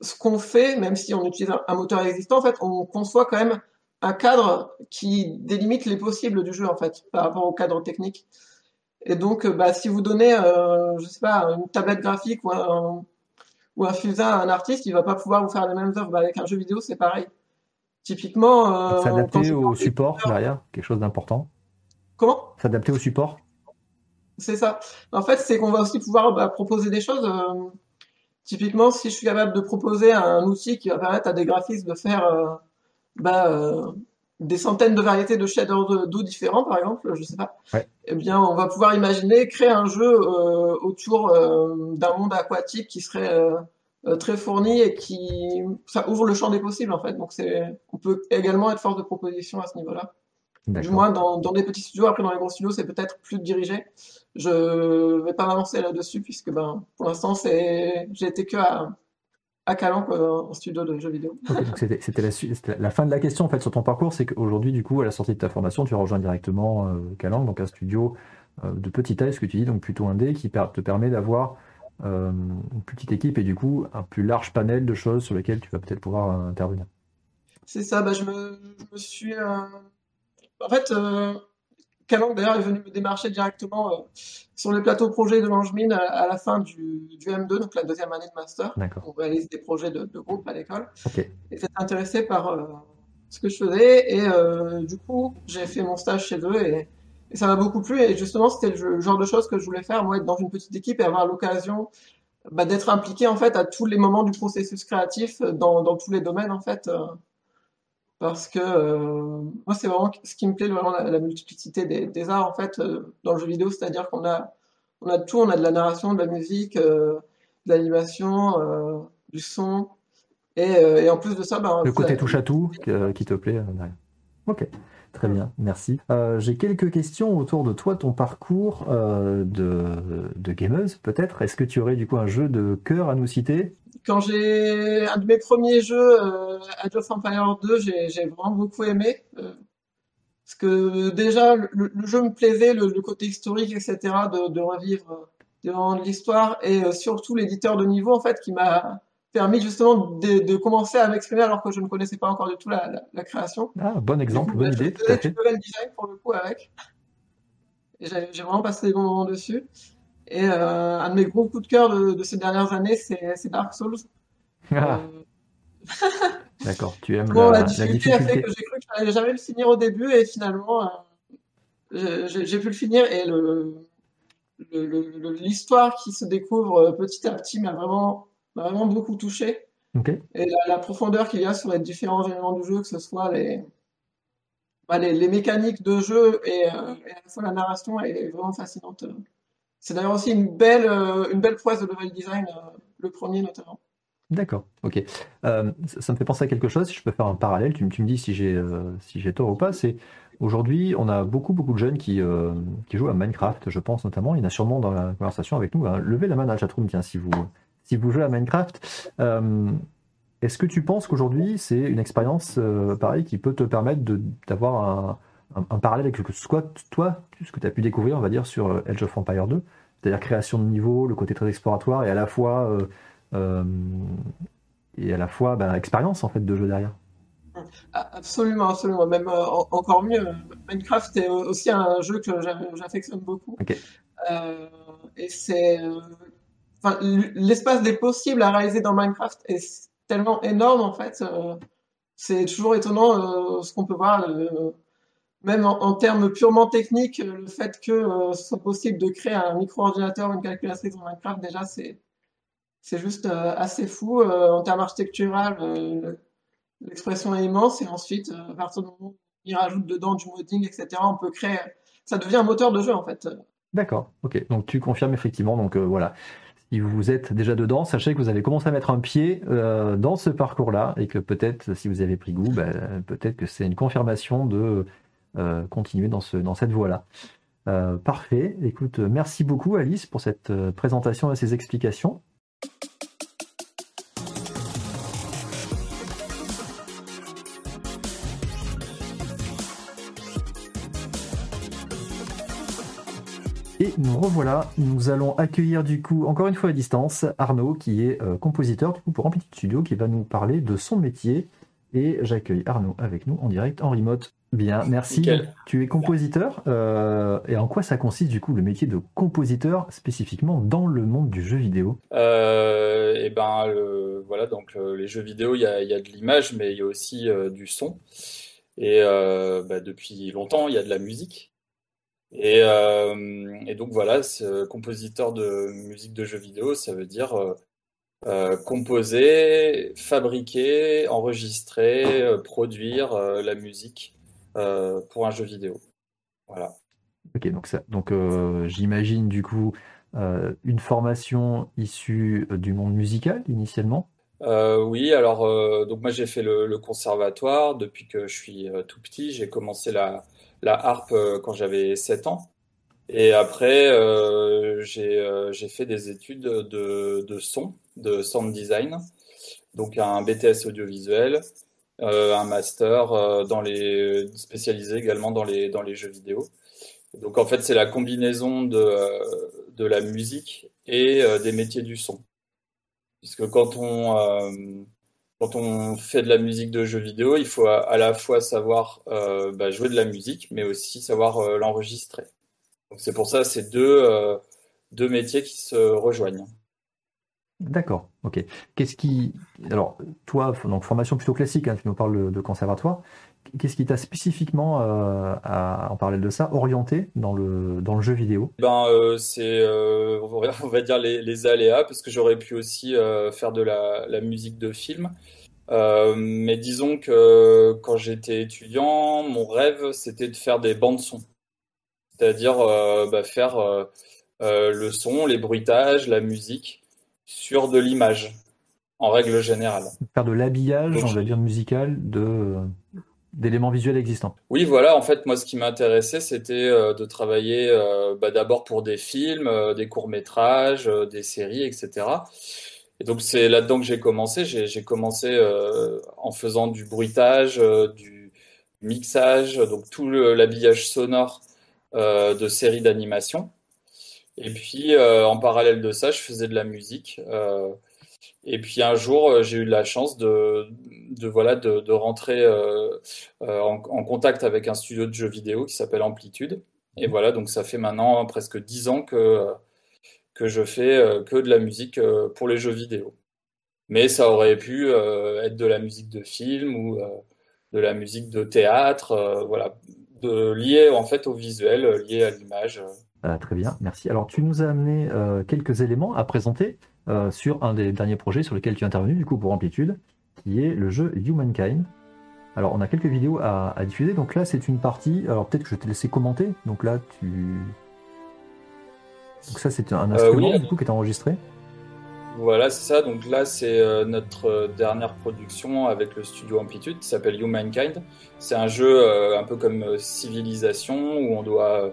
ce qu'on fait, même si on utilise un, moteur existant, en fait, on conçoit quand même un cadre qui délimite les possibles du jeu, en fait, par rapport au cadre technique. Et donc, euh, bah, si vous donnez, euh, je sais pas, une tablette graphique ou un, ou un fusain à un artiste, il va pas pouvoir vous faire les mêmes œuvres. Bah, avec un jeu vidéo, c'est pareil. Typiquement. Euh, S'adapter au support derrière, quelque chose d'important. Comment? S'adapter au support. C'est ça. En fait, c'est qu'on va aussi pouvoir bah, proposer des choses. Euh, typiquement, si je suis capable de proposer un outil qui va permettre à des graphistes de faire bah, des centaines de variétés de shaders d'eau différents, par exemple, je sais pas, eh bien, on va pouvoir imaginer créer un jeu euh, autour euh, d'un monde aquatique qui serait euh, très fourni et qui ça ouvre le champ des possibles en fait. Donc c'est, on peut également être force de proposition à ce niveau-là. Du moins dans, dans des petits studios. Après dans les gros studios, c'est peut-être plus dirigé. Je vais pas m'avancer là-dessus puisque ben pour l'instant c'est, j'ai été que à à Calanque en studio de jeux vidéo. c'était la, la, fin de la question en fait sur ton parcours, c'est qu'aujourd'hui du coup à la sortie de ta formation, tu rejoins directement euh, Calanque, donc un studio euh, de petite taille, ce que tu dis, donc plutôt indé, qui te permet d'avoir euh, une petite équipe et du coup un plus large panel de choses sur lesquelles tu vas peut-être pouvoir intervenir. C'est ça, bah, je, me, je me suis... En fait, Calanque d'ailleurs est venu me démarcher directement euh, sur les plateaux projets de Langevin à, à, la fin du, du, M2, donc la deuxième année de master. On réalise des projets de, de groupe à l'école. Okay. Et s'est intéressé par euh, ce que je faisais et euh, du coup j'ai fait mon stage chez eux et, et ça m'a beaucoup plu et justement c'était le, genre de choses que je voulais faire, moi être dans une petite équipe et avoir l'occasion bah, d'être impliqué en fait à tous les moments du processus créatif dans, dans tous les domaines en fait. Parce que euh, moi c'est vraiment ce qui me plaît vraiment la, multiplicité des, des, arts en fait euh, dans le jeu vidéo. C'est-à-dire qu'on a on a tout. On a de la narration de la musique euh, de l'animation du son. Et, et, en plus de ça ben, le côté touche à tout qui te plaît ok Très bien, merci. Euh, J'ai quelques questions autour de toi, ton parcours euh, de, de gameuse, peut-être. Est-ce que tu aurais du coup un jeu de cœur à nous citer? Quand j'ai un de mes premiers jeux, euh, Age of Empire 2, j'ai vraiment beaucoup aimé. Euh, parce que déjà, le, le, jeu me plaisait, le, le, côté historique, etc., de, de revivre devant l'histoire, et euh, surtout l'éditeur de niveau, en fait, qui m'a permis justement de, de commencer à m'exprimer alors que je ne connaissais pas encore du tout la, la, la création. Ah, bon exemple, bonne idée. J'ai fait le design pour le coup avec. Et j'ai vraiment passé des bons moments dessus. Et euh, un de mes gros coups de cœur de, de ces dernières années, c'est Dark Souls. Ah. Euh... [LAUGHS] D'accord, tu aimes bon, la, la, difficulté, a fait que j'ai cru que je n'allais jamais le finir au début et finalement euh, j'ai pu le finir et le l'histoire qui se découvre petit à petit m'a vraiment vraiment beaucoup touché. Et la, profondeur qu'il y a sur les différents éléments du jeu, que ce soit les, bah, les, les, mécaniques de jeu et, et, à la fois la narration est vraiment fascinante. C'est d'ailleurs aussi une belle, euh, une belle prouesse de level design, euh, le premier notamment. D'accord, ok. Euh, ça, me fait penser à quelque chose, si je peux faire un parallèle, tu, tu me dis si j'ai euh, si tort ou pas, c'est aujourd'hui on a beaucoup beaucoup de jeunes qui, qui jouent à Minecraft, je pense notamment, il y en a sûrement dans la conversation avec nous, hein. levez la main dans la chatroom, tiens, si vous, si vous jouez à Minecraft. Est-ce que tu penses qu'aujourd'hui, c'est une expérience pareille qui peut te permettre d'avoir un, un, parallèle avec ce que toi, ce que tu as pu découvrir, on va dire, sur Age of Empire 2, c'est-à-dire création de niveau, le côté très exploratoire et à la fois et à la fois bah, expérience en fait de jeu derrière. Ah, absolument, absolument. Même encore mieux, Minecraft est aussi un jeu que j'affectionne beaucoup. et c'est, l'espace des possibles à réaliser dans Minecraft est tellement énorme en fait. c'est toujours étonnant ce qu'on peut voir même en, termes purement techniques, le fait que euh, ce soit possible de créer un micro-ordinateur, une calculatrice en Minecraft, déjà, c'est, juste euh, assez fou. Euh, en termes architectural, l'expression est immense. Et ensuite, à partir du moment où il rajoute dedans du modding, etc., on peut créer. Ça devient un moteur de jeu, en fait. D'accord, ok. Donc tu confirmes effectivement. Donc voilà. Si vous êtes déjà dedans, sachez que vous avez commencé à mettre un pied dans ce parcours-là et que peut-être, si vous avez pris goût, ben, peut-être que c'est une confirmation de euh, continuer dans, ce, dans cette voie-là. Euh, parfait. Écoute, merci beaucoup Alice pour cette euh, présentation et ces explications. Et nous revoilà, nous allons accueillir du coup, encore une fois à distance, Arnaud qui est compositeur du coup pour Amplitude Studio qui va nous parler de son métier. Et j'accueille Arnaud avec nous en direct en remote. Bien, merci. Tu es compositeur. Euh, et en quoi ça consiste du coup le métier de compositeur spécifiquement dans le monde du jeu vidéo? Euh, Et eh ben voilà, donc euh, les jeux vidéo, il y a, de l'image, mais il y a aussi du son. Et bah, depuis longtemps, il y a de la musique. Et, et donc voilà, compositeur de musique de jeux vidéo, ça veut dire composer, fabriquer, enregistrer, produire la musique euh, pour un jeu vidéo. Voilà. Ok, donc, ça, donc euh, j'imagine du coup euh, une formation issue du monde musical initialement? Oui, alors donc moi j'ai fait le, conservatoire depuis que je suis tout petit. J'ai commencé la, la harpe quand j'avais 7 ans. Et après, j'ai fait des études de, de, son, de sound design, donc un BTS audiovisuel. Euh, un master euh, dans les spécialisé également dans les dans les jeux vidéo. Donc en fait, c'est la combinaison de euh, de la musique et des métiers du son. Puisque quand on quand on fait de la musique de jeux vidéo, il faut à, la fois savoir bah, jouer de la musique, mais aussi savoir l'enregistrer. Donc c'est pour ça ces deux, deux métiers qui se rejoignent. D'accord, ok. Qu'est-ce qui. Alors, toi, donc formation plutôt classique, hein, tu nous parles de conservatoire. Qu'est-ce qui t'a spécifiquement, euh, en parler de ça, orienté dans le, dans le jeu vidéo? Ben, euh, c'est, euh, on va [LAUGHS] dire, les, aléas, parce que j'aurais pu aussi faire de la, musique de film. mais disons que quand j'étais étudiant, mon rêve, c'était de faire des bandes son. C'est-à-dire bah, faire le son, les bruitages, la musique sur de l'image, en règle générale. Faire de l'habillage, on va dire musical, de d'éléments visuels existants. Oui, voilà. En fait, moi, ce qui m'intéressait, c'était euh, de travailler euh, bah, d'abord pour des films, euh, des courts métrages, des séries, etc. Et donc, c'est là-dedans que j'ai commencé. J'ai commencé en faisant du bruitage, du mixage, donc tout l'habillage sonore de séries d'animation. Et puis, euh, en parallèle de ça, je faisais de la musique. Euh, et puis un jour, euh, j'ai eu la chance de, de voilà, de, de rentrer en, contact avec un studio de jeux vidéo qui s'appelle Amplitude. Et voilà, donc ça fait maintenant presque dix ans que, que je fais que de la musique pour les jeux vidéo. Mais ça aurait pu être de la musique de film ou de la musique de théâtre, voilà, de, lié en fait au visuel, lié à l'image. Euh, très bien, merci. Alors, tu nous as amené euh, quelques éléments à présenter euh, sur un des derniers projets sur lesquels tu es intervenu, du coup, pour Amplitude, qui est le jeu Humankind. Alors, on a quelques vidéos à, diffuser. Donc là, c'est une partie. Alors, peut-être que je vais te laisser commenter. Donc là, tu. Donc, ça, c'est un instrument, du coup, qui est enregistré. Voilà, c'est ça. Donc là, c'est euh, notre euh, dernière production avec le studio Amplitude qui s'appelle Humankind. C'est un jeu euh, un peu comme Civilisation où on doit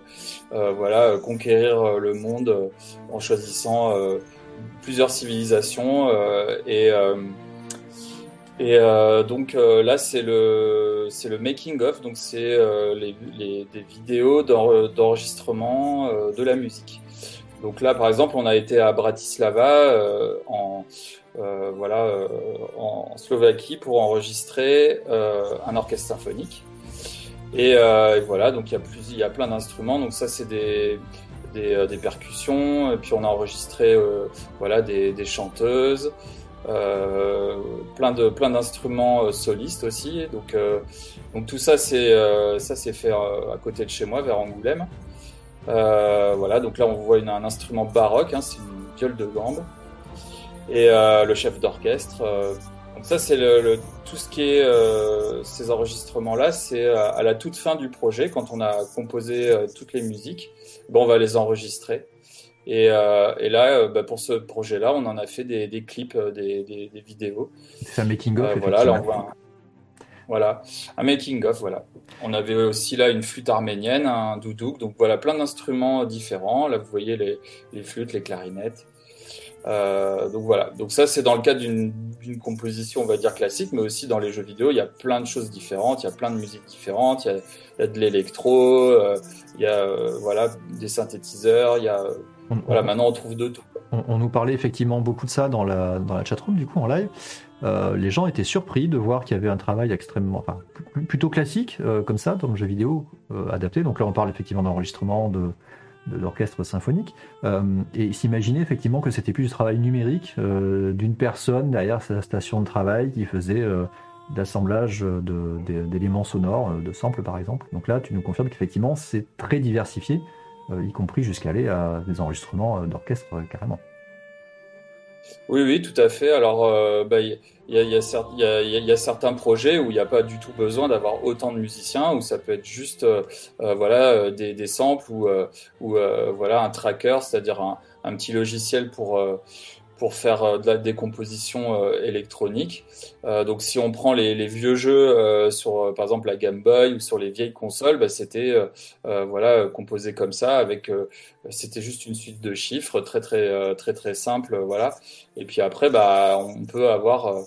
voilà, conquérir le monde en choisissant plusieurs civilisations. et donc là, c'est le, c'est le making of, donc c'est les, les, des vidéos d'enregistrement de la musique. Donc là, par exemple, on a été à Bratislava euh, en, voilà, en Slovaquie pour enregistrer un orchestre symphonique. Et, voilà, donc il y a plus, il y a plein d'instruments. Donc ça, c'est des, des, percussions. Et puis on a enregistré, voilà, des, des chanteuses. Euh, plein de plein d'instruments euh, solistes aussi. Donc euh, donc tout ça c'est ça c'est fait à côté de chez moi vers Angoulême. Voilà donc là on voit une, un instrument baroque, hein, c'est une viole de gambe et le chef d'orchestre. donc ça c'est le, tout ce qui est ces enregistrements là, c'est à, la toute fin du projet quand on a composé toutes les musiques. Bon, on va les enregistrer. Et, euh, et là, euh, bah, pour ce projet-là, on en a fait des, des clips, euh, des, des, des vidéos. C'est un making-of. voilà, là, on voit voilà, un making-of, voilà. On avait aussi là une flûte arménienne, un doudouk, donc voilà, plein d'instruments différents. Là, vous voyez les, les flûtes, les clarinettes. Euh, donc voilà, donc ça c'est dans le cadre d'une composition on va dire classique, mais aussi dans les jeux vidéo il y a plein de choses différentes, il y a plein de musiques différentes, il y a, il y a de l'électro, euh, il y a euh, voilà des synthétiseurs, il y a voilà, maintenant on trouve de tout. On, nous parlait effectivement beaucoup de ça dans la, dans la chatroom, du coup, en live. Euh, les gens étaient surpris de voir qu'il y avait un travail extrêmement, enfin, plutôt classique, euh, comme ça, dans le jeu vidéo euh, adapté. Donc là, on parle effectivement d'enregistrement de, l'orchestre symphonique. et s'imaginer effectivement que c'était plus du travail numérique d'une personne derrière sa station de travail qui faisait d'assemblage d'éléments sonores, de samples par exemple. Donc là, tu nous confirmes qu'effectivement, c'est très diversifié y compris jusqu'à aller à des enregistrements d'orchestre carrément. Oui, oui, tout à fait. Alors, il y, a, certains projets où il n'y a pas du tout besoin d'avoir autant de musiciens, où ça peut être juste voilà, des, samples ou, ou voilà, un tracker, c'est-à-dire un, un, petit logiciel pour, pour faire euh, de la décomposition euh, électronique. Euh, donc si on prend les, vieux jeux sur par exemple la Game Boy ou sur les vieilles consoles, bah, c'était voilà composé comme ça avec c'était juste une suite de chiffres très très très très simple voilà. Et puis après bah on peut avoir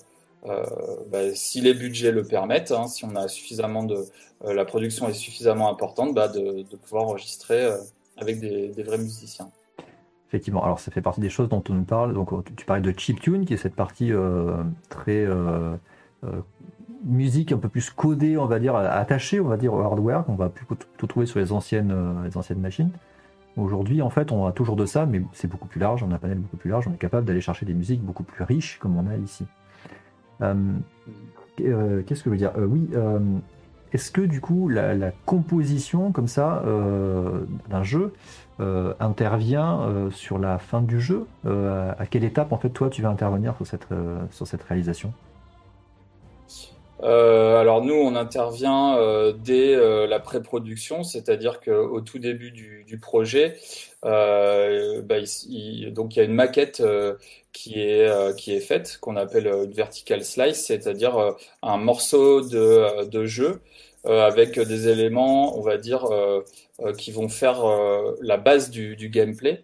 bah, si les budgets le permettent, hein, si on a suffisamment de la production est suffisamment importante, bah, de, pouvoir enregistrer avec des vrais musiciens. Effectivement, alors ça fait partie des choses dont on nous parle. Donc tu parlais de chiptune, qui est cette partie euh, très euh, euh, musique un peu plus codée, on va dire, attachée, on va dire, au hardware, qu'on va plus tout trouver sur les anciennes, les anciennes machines. Aujourd'hui, en fait, on a toujours de ça, mais c'est beaucoup plus large, on a un panel beaucoup plus large, on est capable d'aller chercher des musiques beaucoup plus riches, comme on a ici. Qu'est-ce que je veux dire? Oui, est-ce que du coup, la composition comme ça d'un jeu, euh, intervient euh, sur la fin du jeu? Euh, à quelle étape, en fait, toi, tu vas intervenir sur cette, sur cette réalisation? Alors nous, on intervient dès la pré-production, c'est-à-dire qu'au tout début du, projet, bah, il, donc il y a une maquette qui est qui est faite, qu'on appelle une vertical slice, c'est-à-dire un morceau de, de jeu avec des éléments, on va dire euh, qui vont faire euh, la base du, gameplay.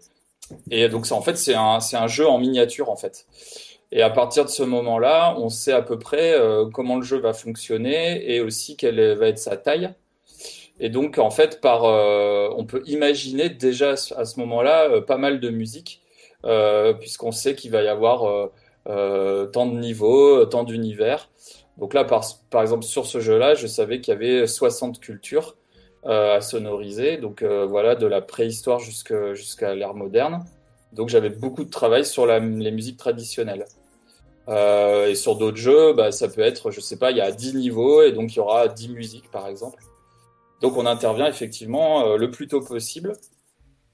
Et donc, en fait, c'est un, un jeu en miniature, en fait. Et à partir de ce moment-là, on sait à peu près euh, comment le jeu va fonctionner et aussi quelle va être sa taille. Et donc, en fait, par, on peut imaginer déjà à ce moment-là pas mal de musique, puisqu'on sait qu'il va y avoir tant de niveaux, tant d'univers. Donc là, par, exemple, sur ce jeu-là, je savais qu'il y avait 60 cultures. Euh, à sonoriser. Donc euh, voilà, de la préhistoire jusqu'à l'ère moderne. Donc j'avais beaucoup de travail sur les musiques traditionnelles. Euh, et sur d'autres jeux, bah, ça peut être, je sais pas, il y a 10 niveaux et donc il y aura 10 musiques par exemple. Donc on intervient effectivement le plus tôt possible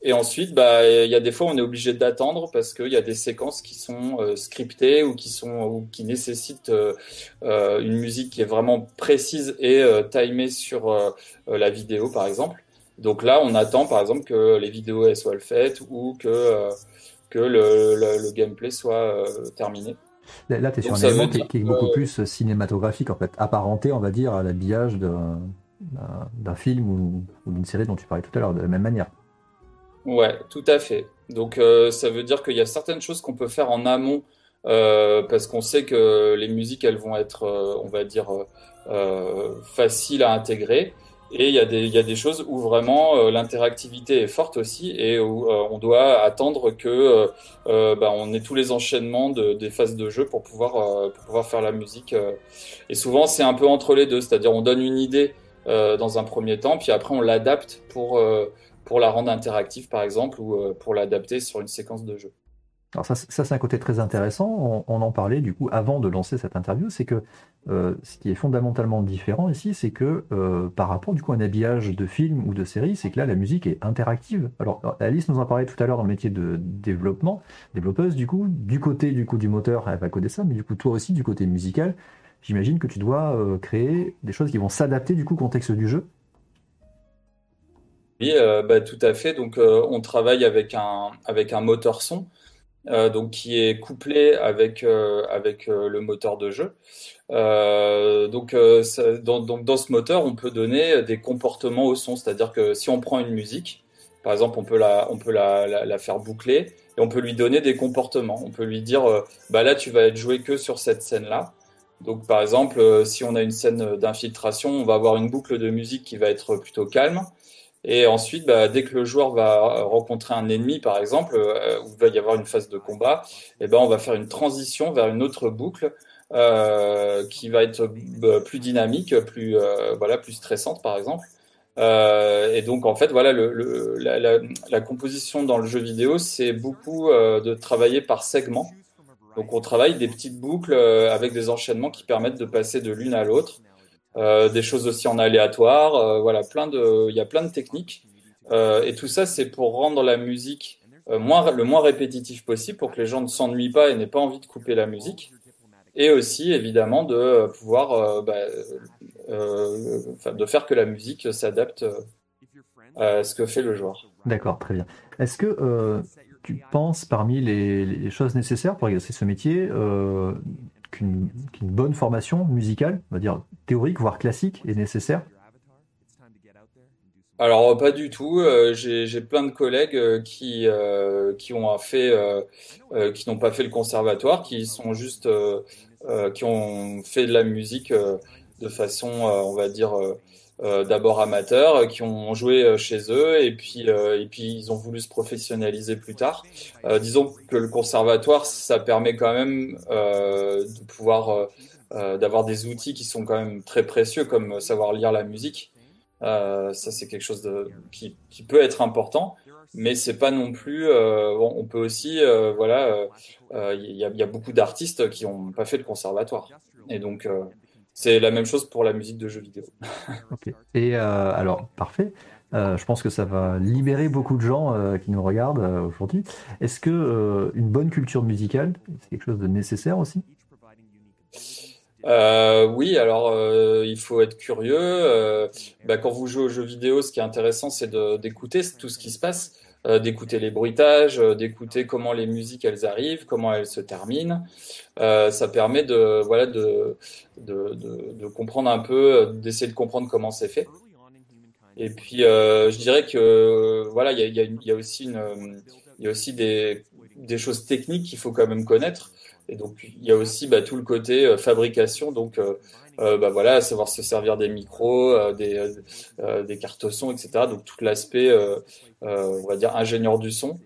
et ensuite, bah, il y a des fois, on est obligé d'attendre parce qu'il y a des séquences qui sont euh, scriptées ou qui sont ou qui nécessitent euh, euh, une musique qui est vraiment précise et timée sur la vidéo, par exemple. Donc là, on attend, par exemple, que les vidéos soient faites ou que que le, le, gameplay soit terminé. Là, tu es sur un élément qui, est beaucoup plus cinématographique, en fait, apparenté, on va dire, à l'habillage d'un film ou, ou d'une série dont tu parlais tout à l'heure, de la même manière. Ouais, tout à fait. Donc euh, ça veut dire qu'il y a certaines choses qu'on peut faire en amont euh, parce qu'on sait que les musiques elles vont être, euh, on va dire, faciles à intégrer. Et il y, a des, y a des choses où vraiment l'interactivité est forte aussi et où on doit attendre que bah, on ait tous les enchaînements de, des phases de jeu pour pouvoir, pour pouvoir faire la musique. Et souvent, c'est un peu entre les deux, c'est-à-dire on donne une idée dans un premier temps, puis après on l'adapte pour, pour la rendre interactive, par exemple, ou pour l'adapter sur une séquence de jeu. Alors ça, c'est un côté très intéressant. On, en parlait du coup avant de lancer cette interview, c'est que euh, ce qui est fondamentalement différent ici, c'est que euh, par rapport du coup à un habillage de film ou de série, c'est que là la musique est interactive. Alors Alice nous en parlait tout à l'heure dans le métier de développement, développeuse du coup, du côté du coup du moteur, elle va coder ça, mais du coup toi aussi du côté musical, j'imagine que tu dois euh, créer des choses qui vont s'adapter du coup au contexte du jeu. Oui, bah, tout à fait. Donc on travaille avec un avec un moteur son. Euh, donc qui est couplé avec euh, avec euh, le moteur de jeu. donc, dans, donc dans ce moteur, on peut donner des comportements au son, c'est-à-dire que si on prend une musique, par exemple, on peut la on peut la, la, faire boucler et on peut lui donner des comportements. On peut lui dire, bah là, tu vas être joué que sur cette scène-là. Donc, par exemple, si on a une scène d'infiltration, on va avoir une boucle de musique qui va être plutôt calme. Et ensuite, bah, dès que le joueur va rencontrer un ennemi, par exemple, euh, où il va y avoir une phase de combat, et eh ben, on va faire une transition vers une autre boucle euh, qui va être bah, plus dynamique, plus, euh, voilà, plus stressante, par exemple. Et donc, en fait, voilà, le, le, la, la, composition dans le jeu vidéo, c'est beaucoup de travailler par segments. Donc, on travaille des petites boucles avec des enchaînements qui permettent de passer de l'une à l'autre. Euh, des choses aussi en aléatoire, euh, voilà, il y a plein de techniques. Euh, et tout ça, c'est pour rendre la musique le moins répétitif possible, pour que les gens ne s'ennuient pas et n'aient pas envie de couper la musique. Et aussi, évidemment, de pouvoir, bah, de faire que la musique s'adapte à ce que fait le joueur. D'accord, très bien. Est-ce que tu penses, parmi les, choses nécessaires pour exercer ce métier, qu'une bonne formation musicale, on va dire théorique, voire classique, est nécessaire alors pas du tout. Euh, j'ai plein de collègues euh, qui euh, qui ont fait, qui n'ont pas fait le conservatoire, qui sont juste, qui ont fait de la musique de façon, on va dire, euh, d'abord amateurs euh, qui ont joué euh, chez eux et puis et puis ils ont voulu se professionnaliser plus tard. disons que le conservatoire ça permet quand même de pouvoir d'avoir des outils qui sont quand même très précieux comme savoir lire la musique. ça c'est quelque chose de, qui, qui peut être important mais c'est pas non plus. bon, on peut aussi, voilà, il y, a, y, a, beaucoup d'artistes qui n'ont pas fait de conservatoire, et donc c'est la même chose pour la musique de jeux vidéo. [LAUGHS] Et euh, alors, parfait. Euh, je pense que ça va libérer beaucoup de gens euh, qui nous regardent aujourd'hui. Est-ce que une bonne culture musicale, c'est quelque chose de nécessaire aussi? Oui, alors il faut être curieux. Bah, quand vous jouez aux jeux vidéo, ce qui est intéressant, c'est d'écouter tout ce qui se passe. Euh, d'écouter les bruitages, euh, d'écouter comment les musiques elles arrivent, comment elles se terminent. Euh, ça permet de voilà de, de, comprendre un peu, d'essayer de comprendre comment c'est fait. Et puis je dirais que voilà il y a, aussi il y a aussi des, des choses techniques qu'il faut quand même connaître. Et donc il y a aussi bah, tout le côté fabrication, donc bah voilà, savoir se servir des micros, euh, des, euh, des cartes son, etc. Donc tout l'aspect, on va dire, ingénieur du son,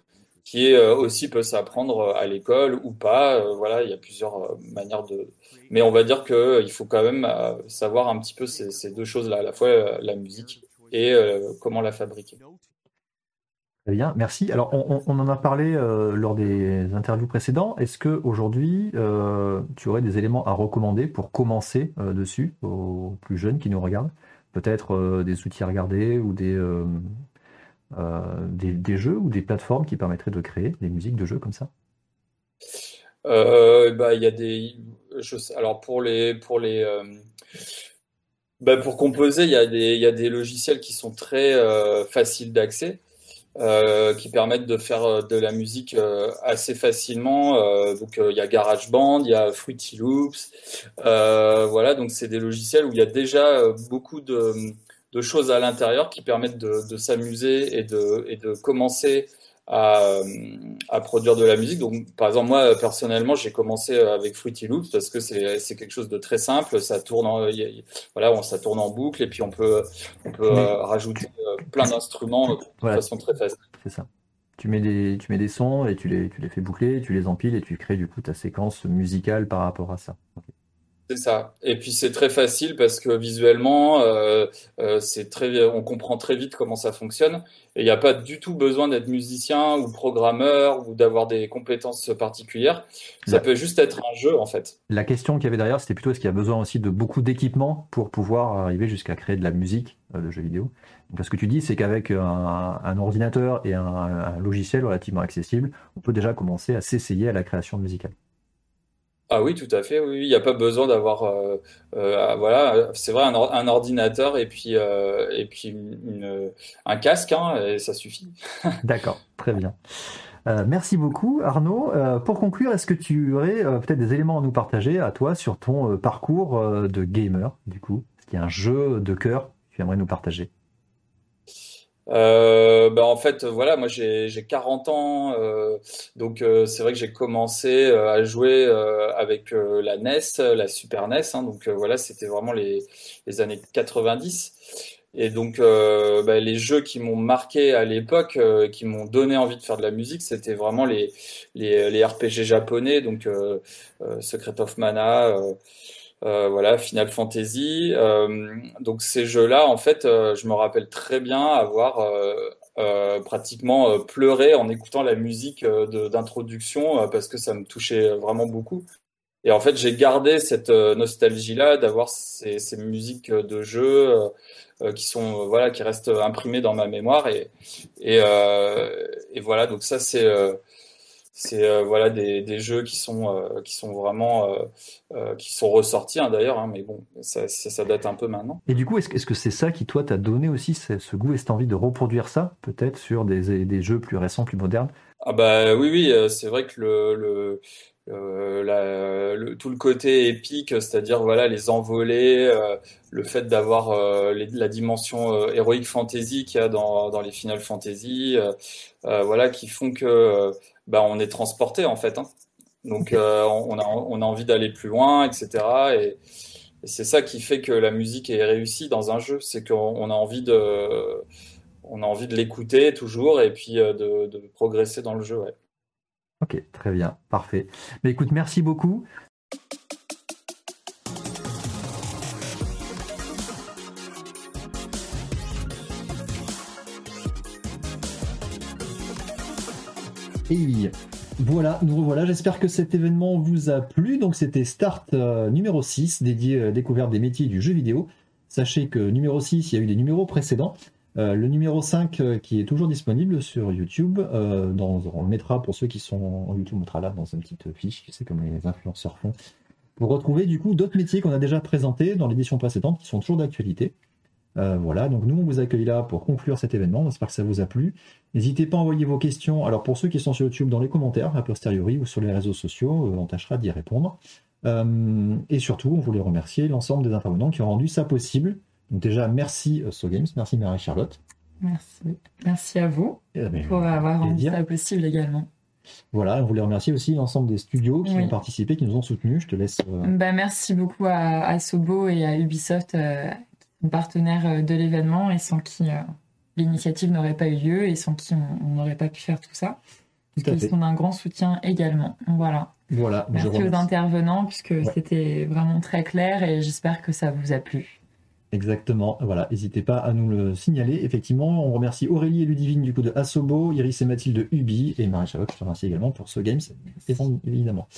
qui est aussi peut s'apprendre à l'école ou pas. voilà, il y a plusieurs manières de. Mais on va dire que il faut quand même savoir un petit peu ces, ces deux choses-là, à la fois la musique et comment la fabriquer. Très bien, merci. Alors, on, en a parlé euh, lors des interviews précédentes. Est-ce que aujourd'hui, euh, tu aurais des éléments à recommander pour commencer euh, dessus aux plus jeunes qui nous regardent? Peut-être des outils à regarder ou des, des, jeux ou des plateformes qui permettraient de créer des musiques de jeux comme ça? Bah, y a des. alors pour les pour les bah, pour composer, il y a des il y a des logiciels qui sont très faciles d'accès. Euh, qui permettent de faire euh, de la musique euh, assez facilement. donc il y a GarageBand, il y a Fruity Loops, voilà. Donc c'est des logiciels où il y a déjà beaucoup de, de choses à l'intérieur qui permettent de, de s'amuser et de, et de commencer à, à, produire de la musique. Donc, par exemple, moi, personnellement, j'ai commencé avec Fruity Loops parce que c'est quelque chose de très simple. Ça tourne, en, voilà, on, ça tourne en boucle et puis on peut, on peut rajouter plein d'instruments de façon très facile. C'est ça. Tu mets, des, tu mets des sons et tu les, tu les fais boucler, tu les empiles et tu crées du coup ta séquence musicale par rapport à ça. C'est ça. Et puis c'est très facile parce que visuellement, euh, euh, c'est très, on comprend très vite comment ça fonctionne. Et il n'y a pas du tout besoin d'être musicien ou programmeur ou d'avoir des compétences particulières. Ça peut juste être un jeu en fait. La question qu'il y avait derrière, c'était plutôt est-ce qu'il y a besoin aussi de beaucoup d'équipements pour pouvoir arriver jusqu'à créer de la musique euh, de jeux vidéo? Donc, ce que tu dis, c'est qu'avec un, ordinateur et un, un logiciel relativement accessible, on peut déjà commencer à s'essayer à la création musicale. Ah oui, tout à fait. Oui, il n'y a pas besoin d'avoir, euh, euh, voilà, c'est vrai, un, ordinateur et puis euh, et puis un casque, hein, et ça suffit. [LAUGHS] D'accord, très bien. merci beaucoup, Arnaud. pour conclure, est-ce que tu aurais peut-être des éléments à nous partager à toi sur ton parcours de gamer, du coup? Est-ce qu'il y un jeu de cœur que tu aimerais nous partager? Euh, bah en fait, voilà, moi j'ai 40 ans, euh, donc euh, c'est vrai que j'ai commencé euh, à jouer euh, avec la NES, la Super NES, hein, donc voilà, c'était vraiment les, les, années 90. Et donc bah, les jeux qui m'ont marqué à l'époque, qui m'ont donné envie de faire de la musique, c'était vraiment les, les, les, RPG japonais, donc Secret of Mana. Euh, voilà, Final Fantasy. Euh, donc ces jeux-là, en fait, euh, je me rappelle très bien avoir pratiquement pleuré en écoutant la musique d'introduction parce que ça me touchait vraiment beaucoup. Et en fait, j'ai gardé cette nostalgie-là d'avoir ces, ces, musiques de jeux qui sont voilà qui restent imprimées dans ma mémoire et et, et voilà donc ça c'est c'est euh, voilà des, des, jeux qui sont euh, qui sont vraiment euh, qui sont ressortis hein, d'ailleurs hein, mais bon ça, ça, date un peu maintenant. Et du coup est-ce est-ce que c'est ça qui toi t'a donné aussi ce, goût et cette envie de reproduire ça peut-être sur des, des, jeux plus récents plus modernes? Ah bah oui oui c'est vrai que le, le la, le, tout le côté épique, c'est-à-dire voilà les envolées, le fait d'avoir la dimension héroïque fantasy qu'il y a dans, dans les Final Fantasy, voilà qui font que bah, on est transporté en fait. Hein. Donc euh, on, a, on a envie d'aller plus loin, etc. Et, c'est ça qui fait que la musique est réussie dans un jeu, c'est qu'on a envie de, on a envie de l'écouter toujours et puis euh, de, progresser dans le jeu. Ouais. Ok, très bien, parfait. Mais écoute, merci beaucoup. Voilà, nous revoilà. J'espère que cet événement vous a plu. Donc c'était Start euh, numéro 6, dédié à la découverte des métiers du jeu vidéo. Sachez que numéro 6, il y a eu des numéros précédents. Euh, le numéro 5 euh, qui est toujours disponible sur YouTube, on le mettra pour ceux qui sont en YouTube, on mettra là dans une petite fiche, c'est comme les influenceurs font, pour retrouver du coup d'autres métiers qu'on a déjà présentés dans l'édition précédente qui sont toujours d'actualité. Euh, voilà, donc nous on vous accueille là pour conclure cet événement, j'espère que ça vous a plu. N'hésitez pas à envoyer vos questions, alors pour ceux qui sont sur YouTube, dans les commentaires, a posteriori, ou sur les réseaux sociaux, euh, on tâchera d'y répondre. Euh, et surtout, on voulait remercier l'ensemble des intervenants qui ont rendu ça possible. Donc déjà, merci SoGames, merci Marie-Charlotte. Merci. Merci à vous eh ben, pour avoir rendu ça possible également. Voilà, on voulait remercier aussi l'ensemble des studios qui ont participé, qui nous ont soutenus. Je te laisse. Bah, merci beaucoup à, Sobo et à Ubisoft euh, de l'événement et sans qui euh, l'initiative n'aurait pas eu lieu et sans qui on n'aurait pas pu faire tout ça. Donc ils sont d'un grand soutien également. Voilà. Voilà. Merci aux intervenants puisque c'était vraiment très clair et j'espère que ça vous a plu. Exactement, voilà, n'hésitez pas à nous le signaler. Effectivement, on remercie Aurélie et Ludivine du coup de Asobo, Iris et Mathilde de Ubi, et Marie-Charlotte, je te remercie également pour ce Games, évidemment.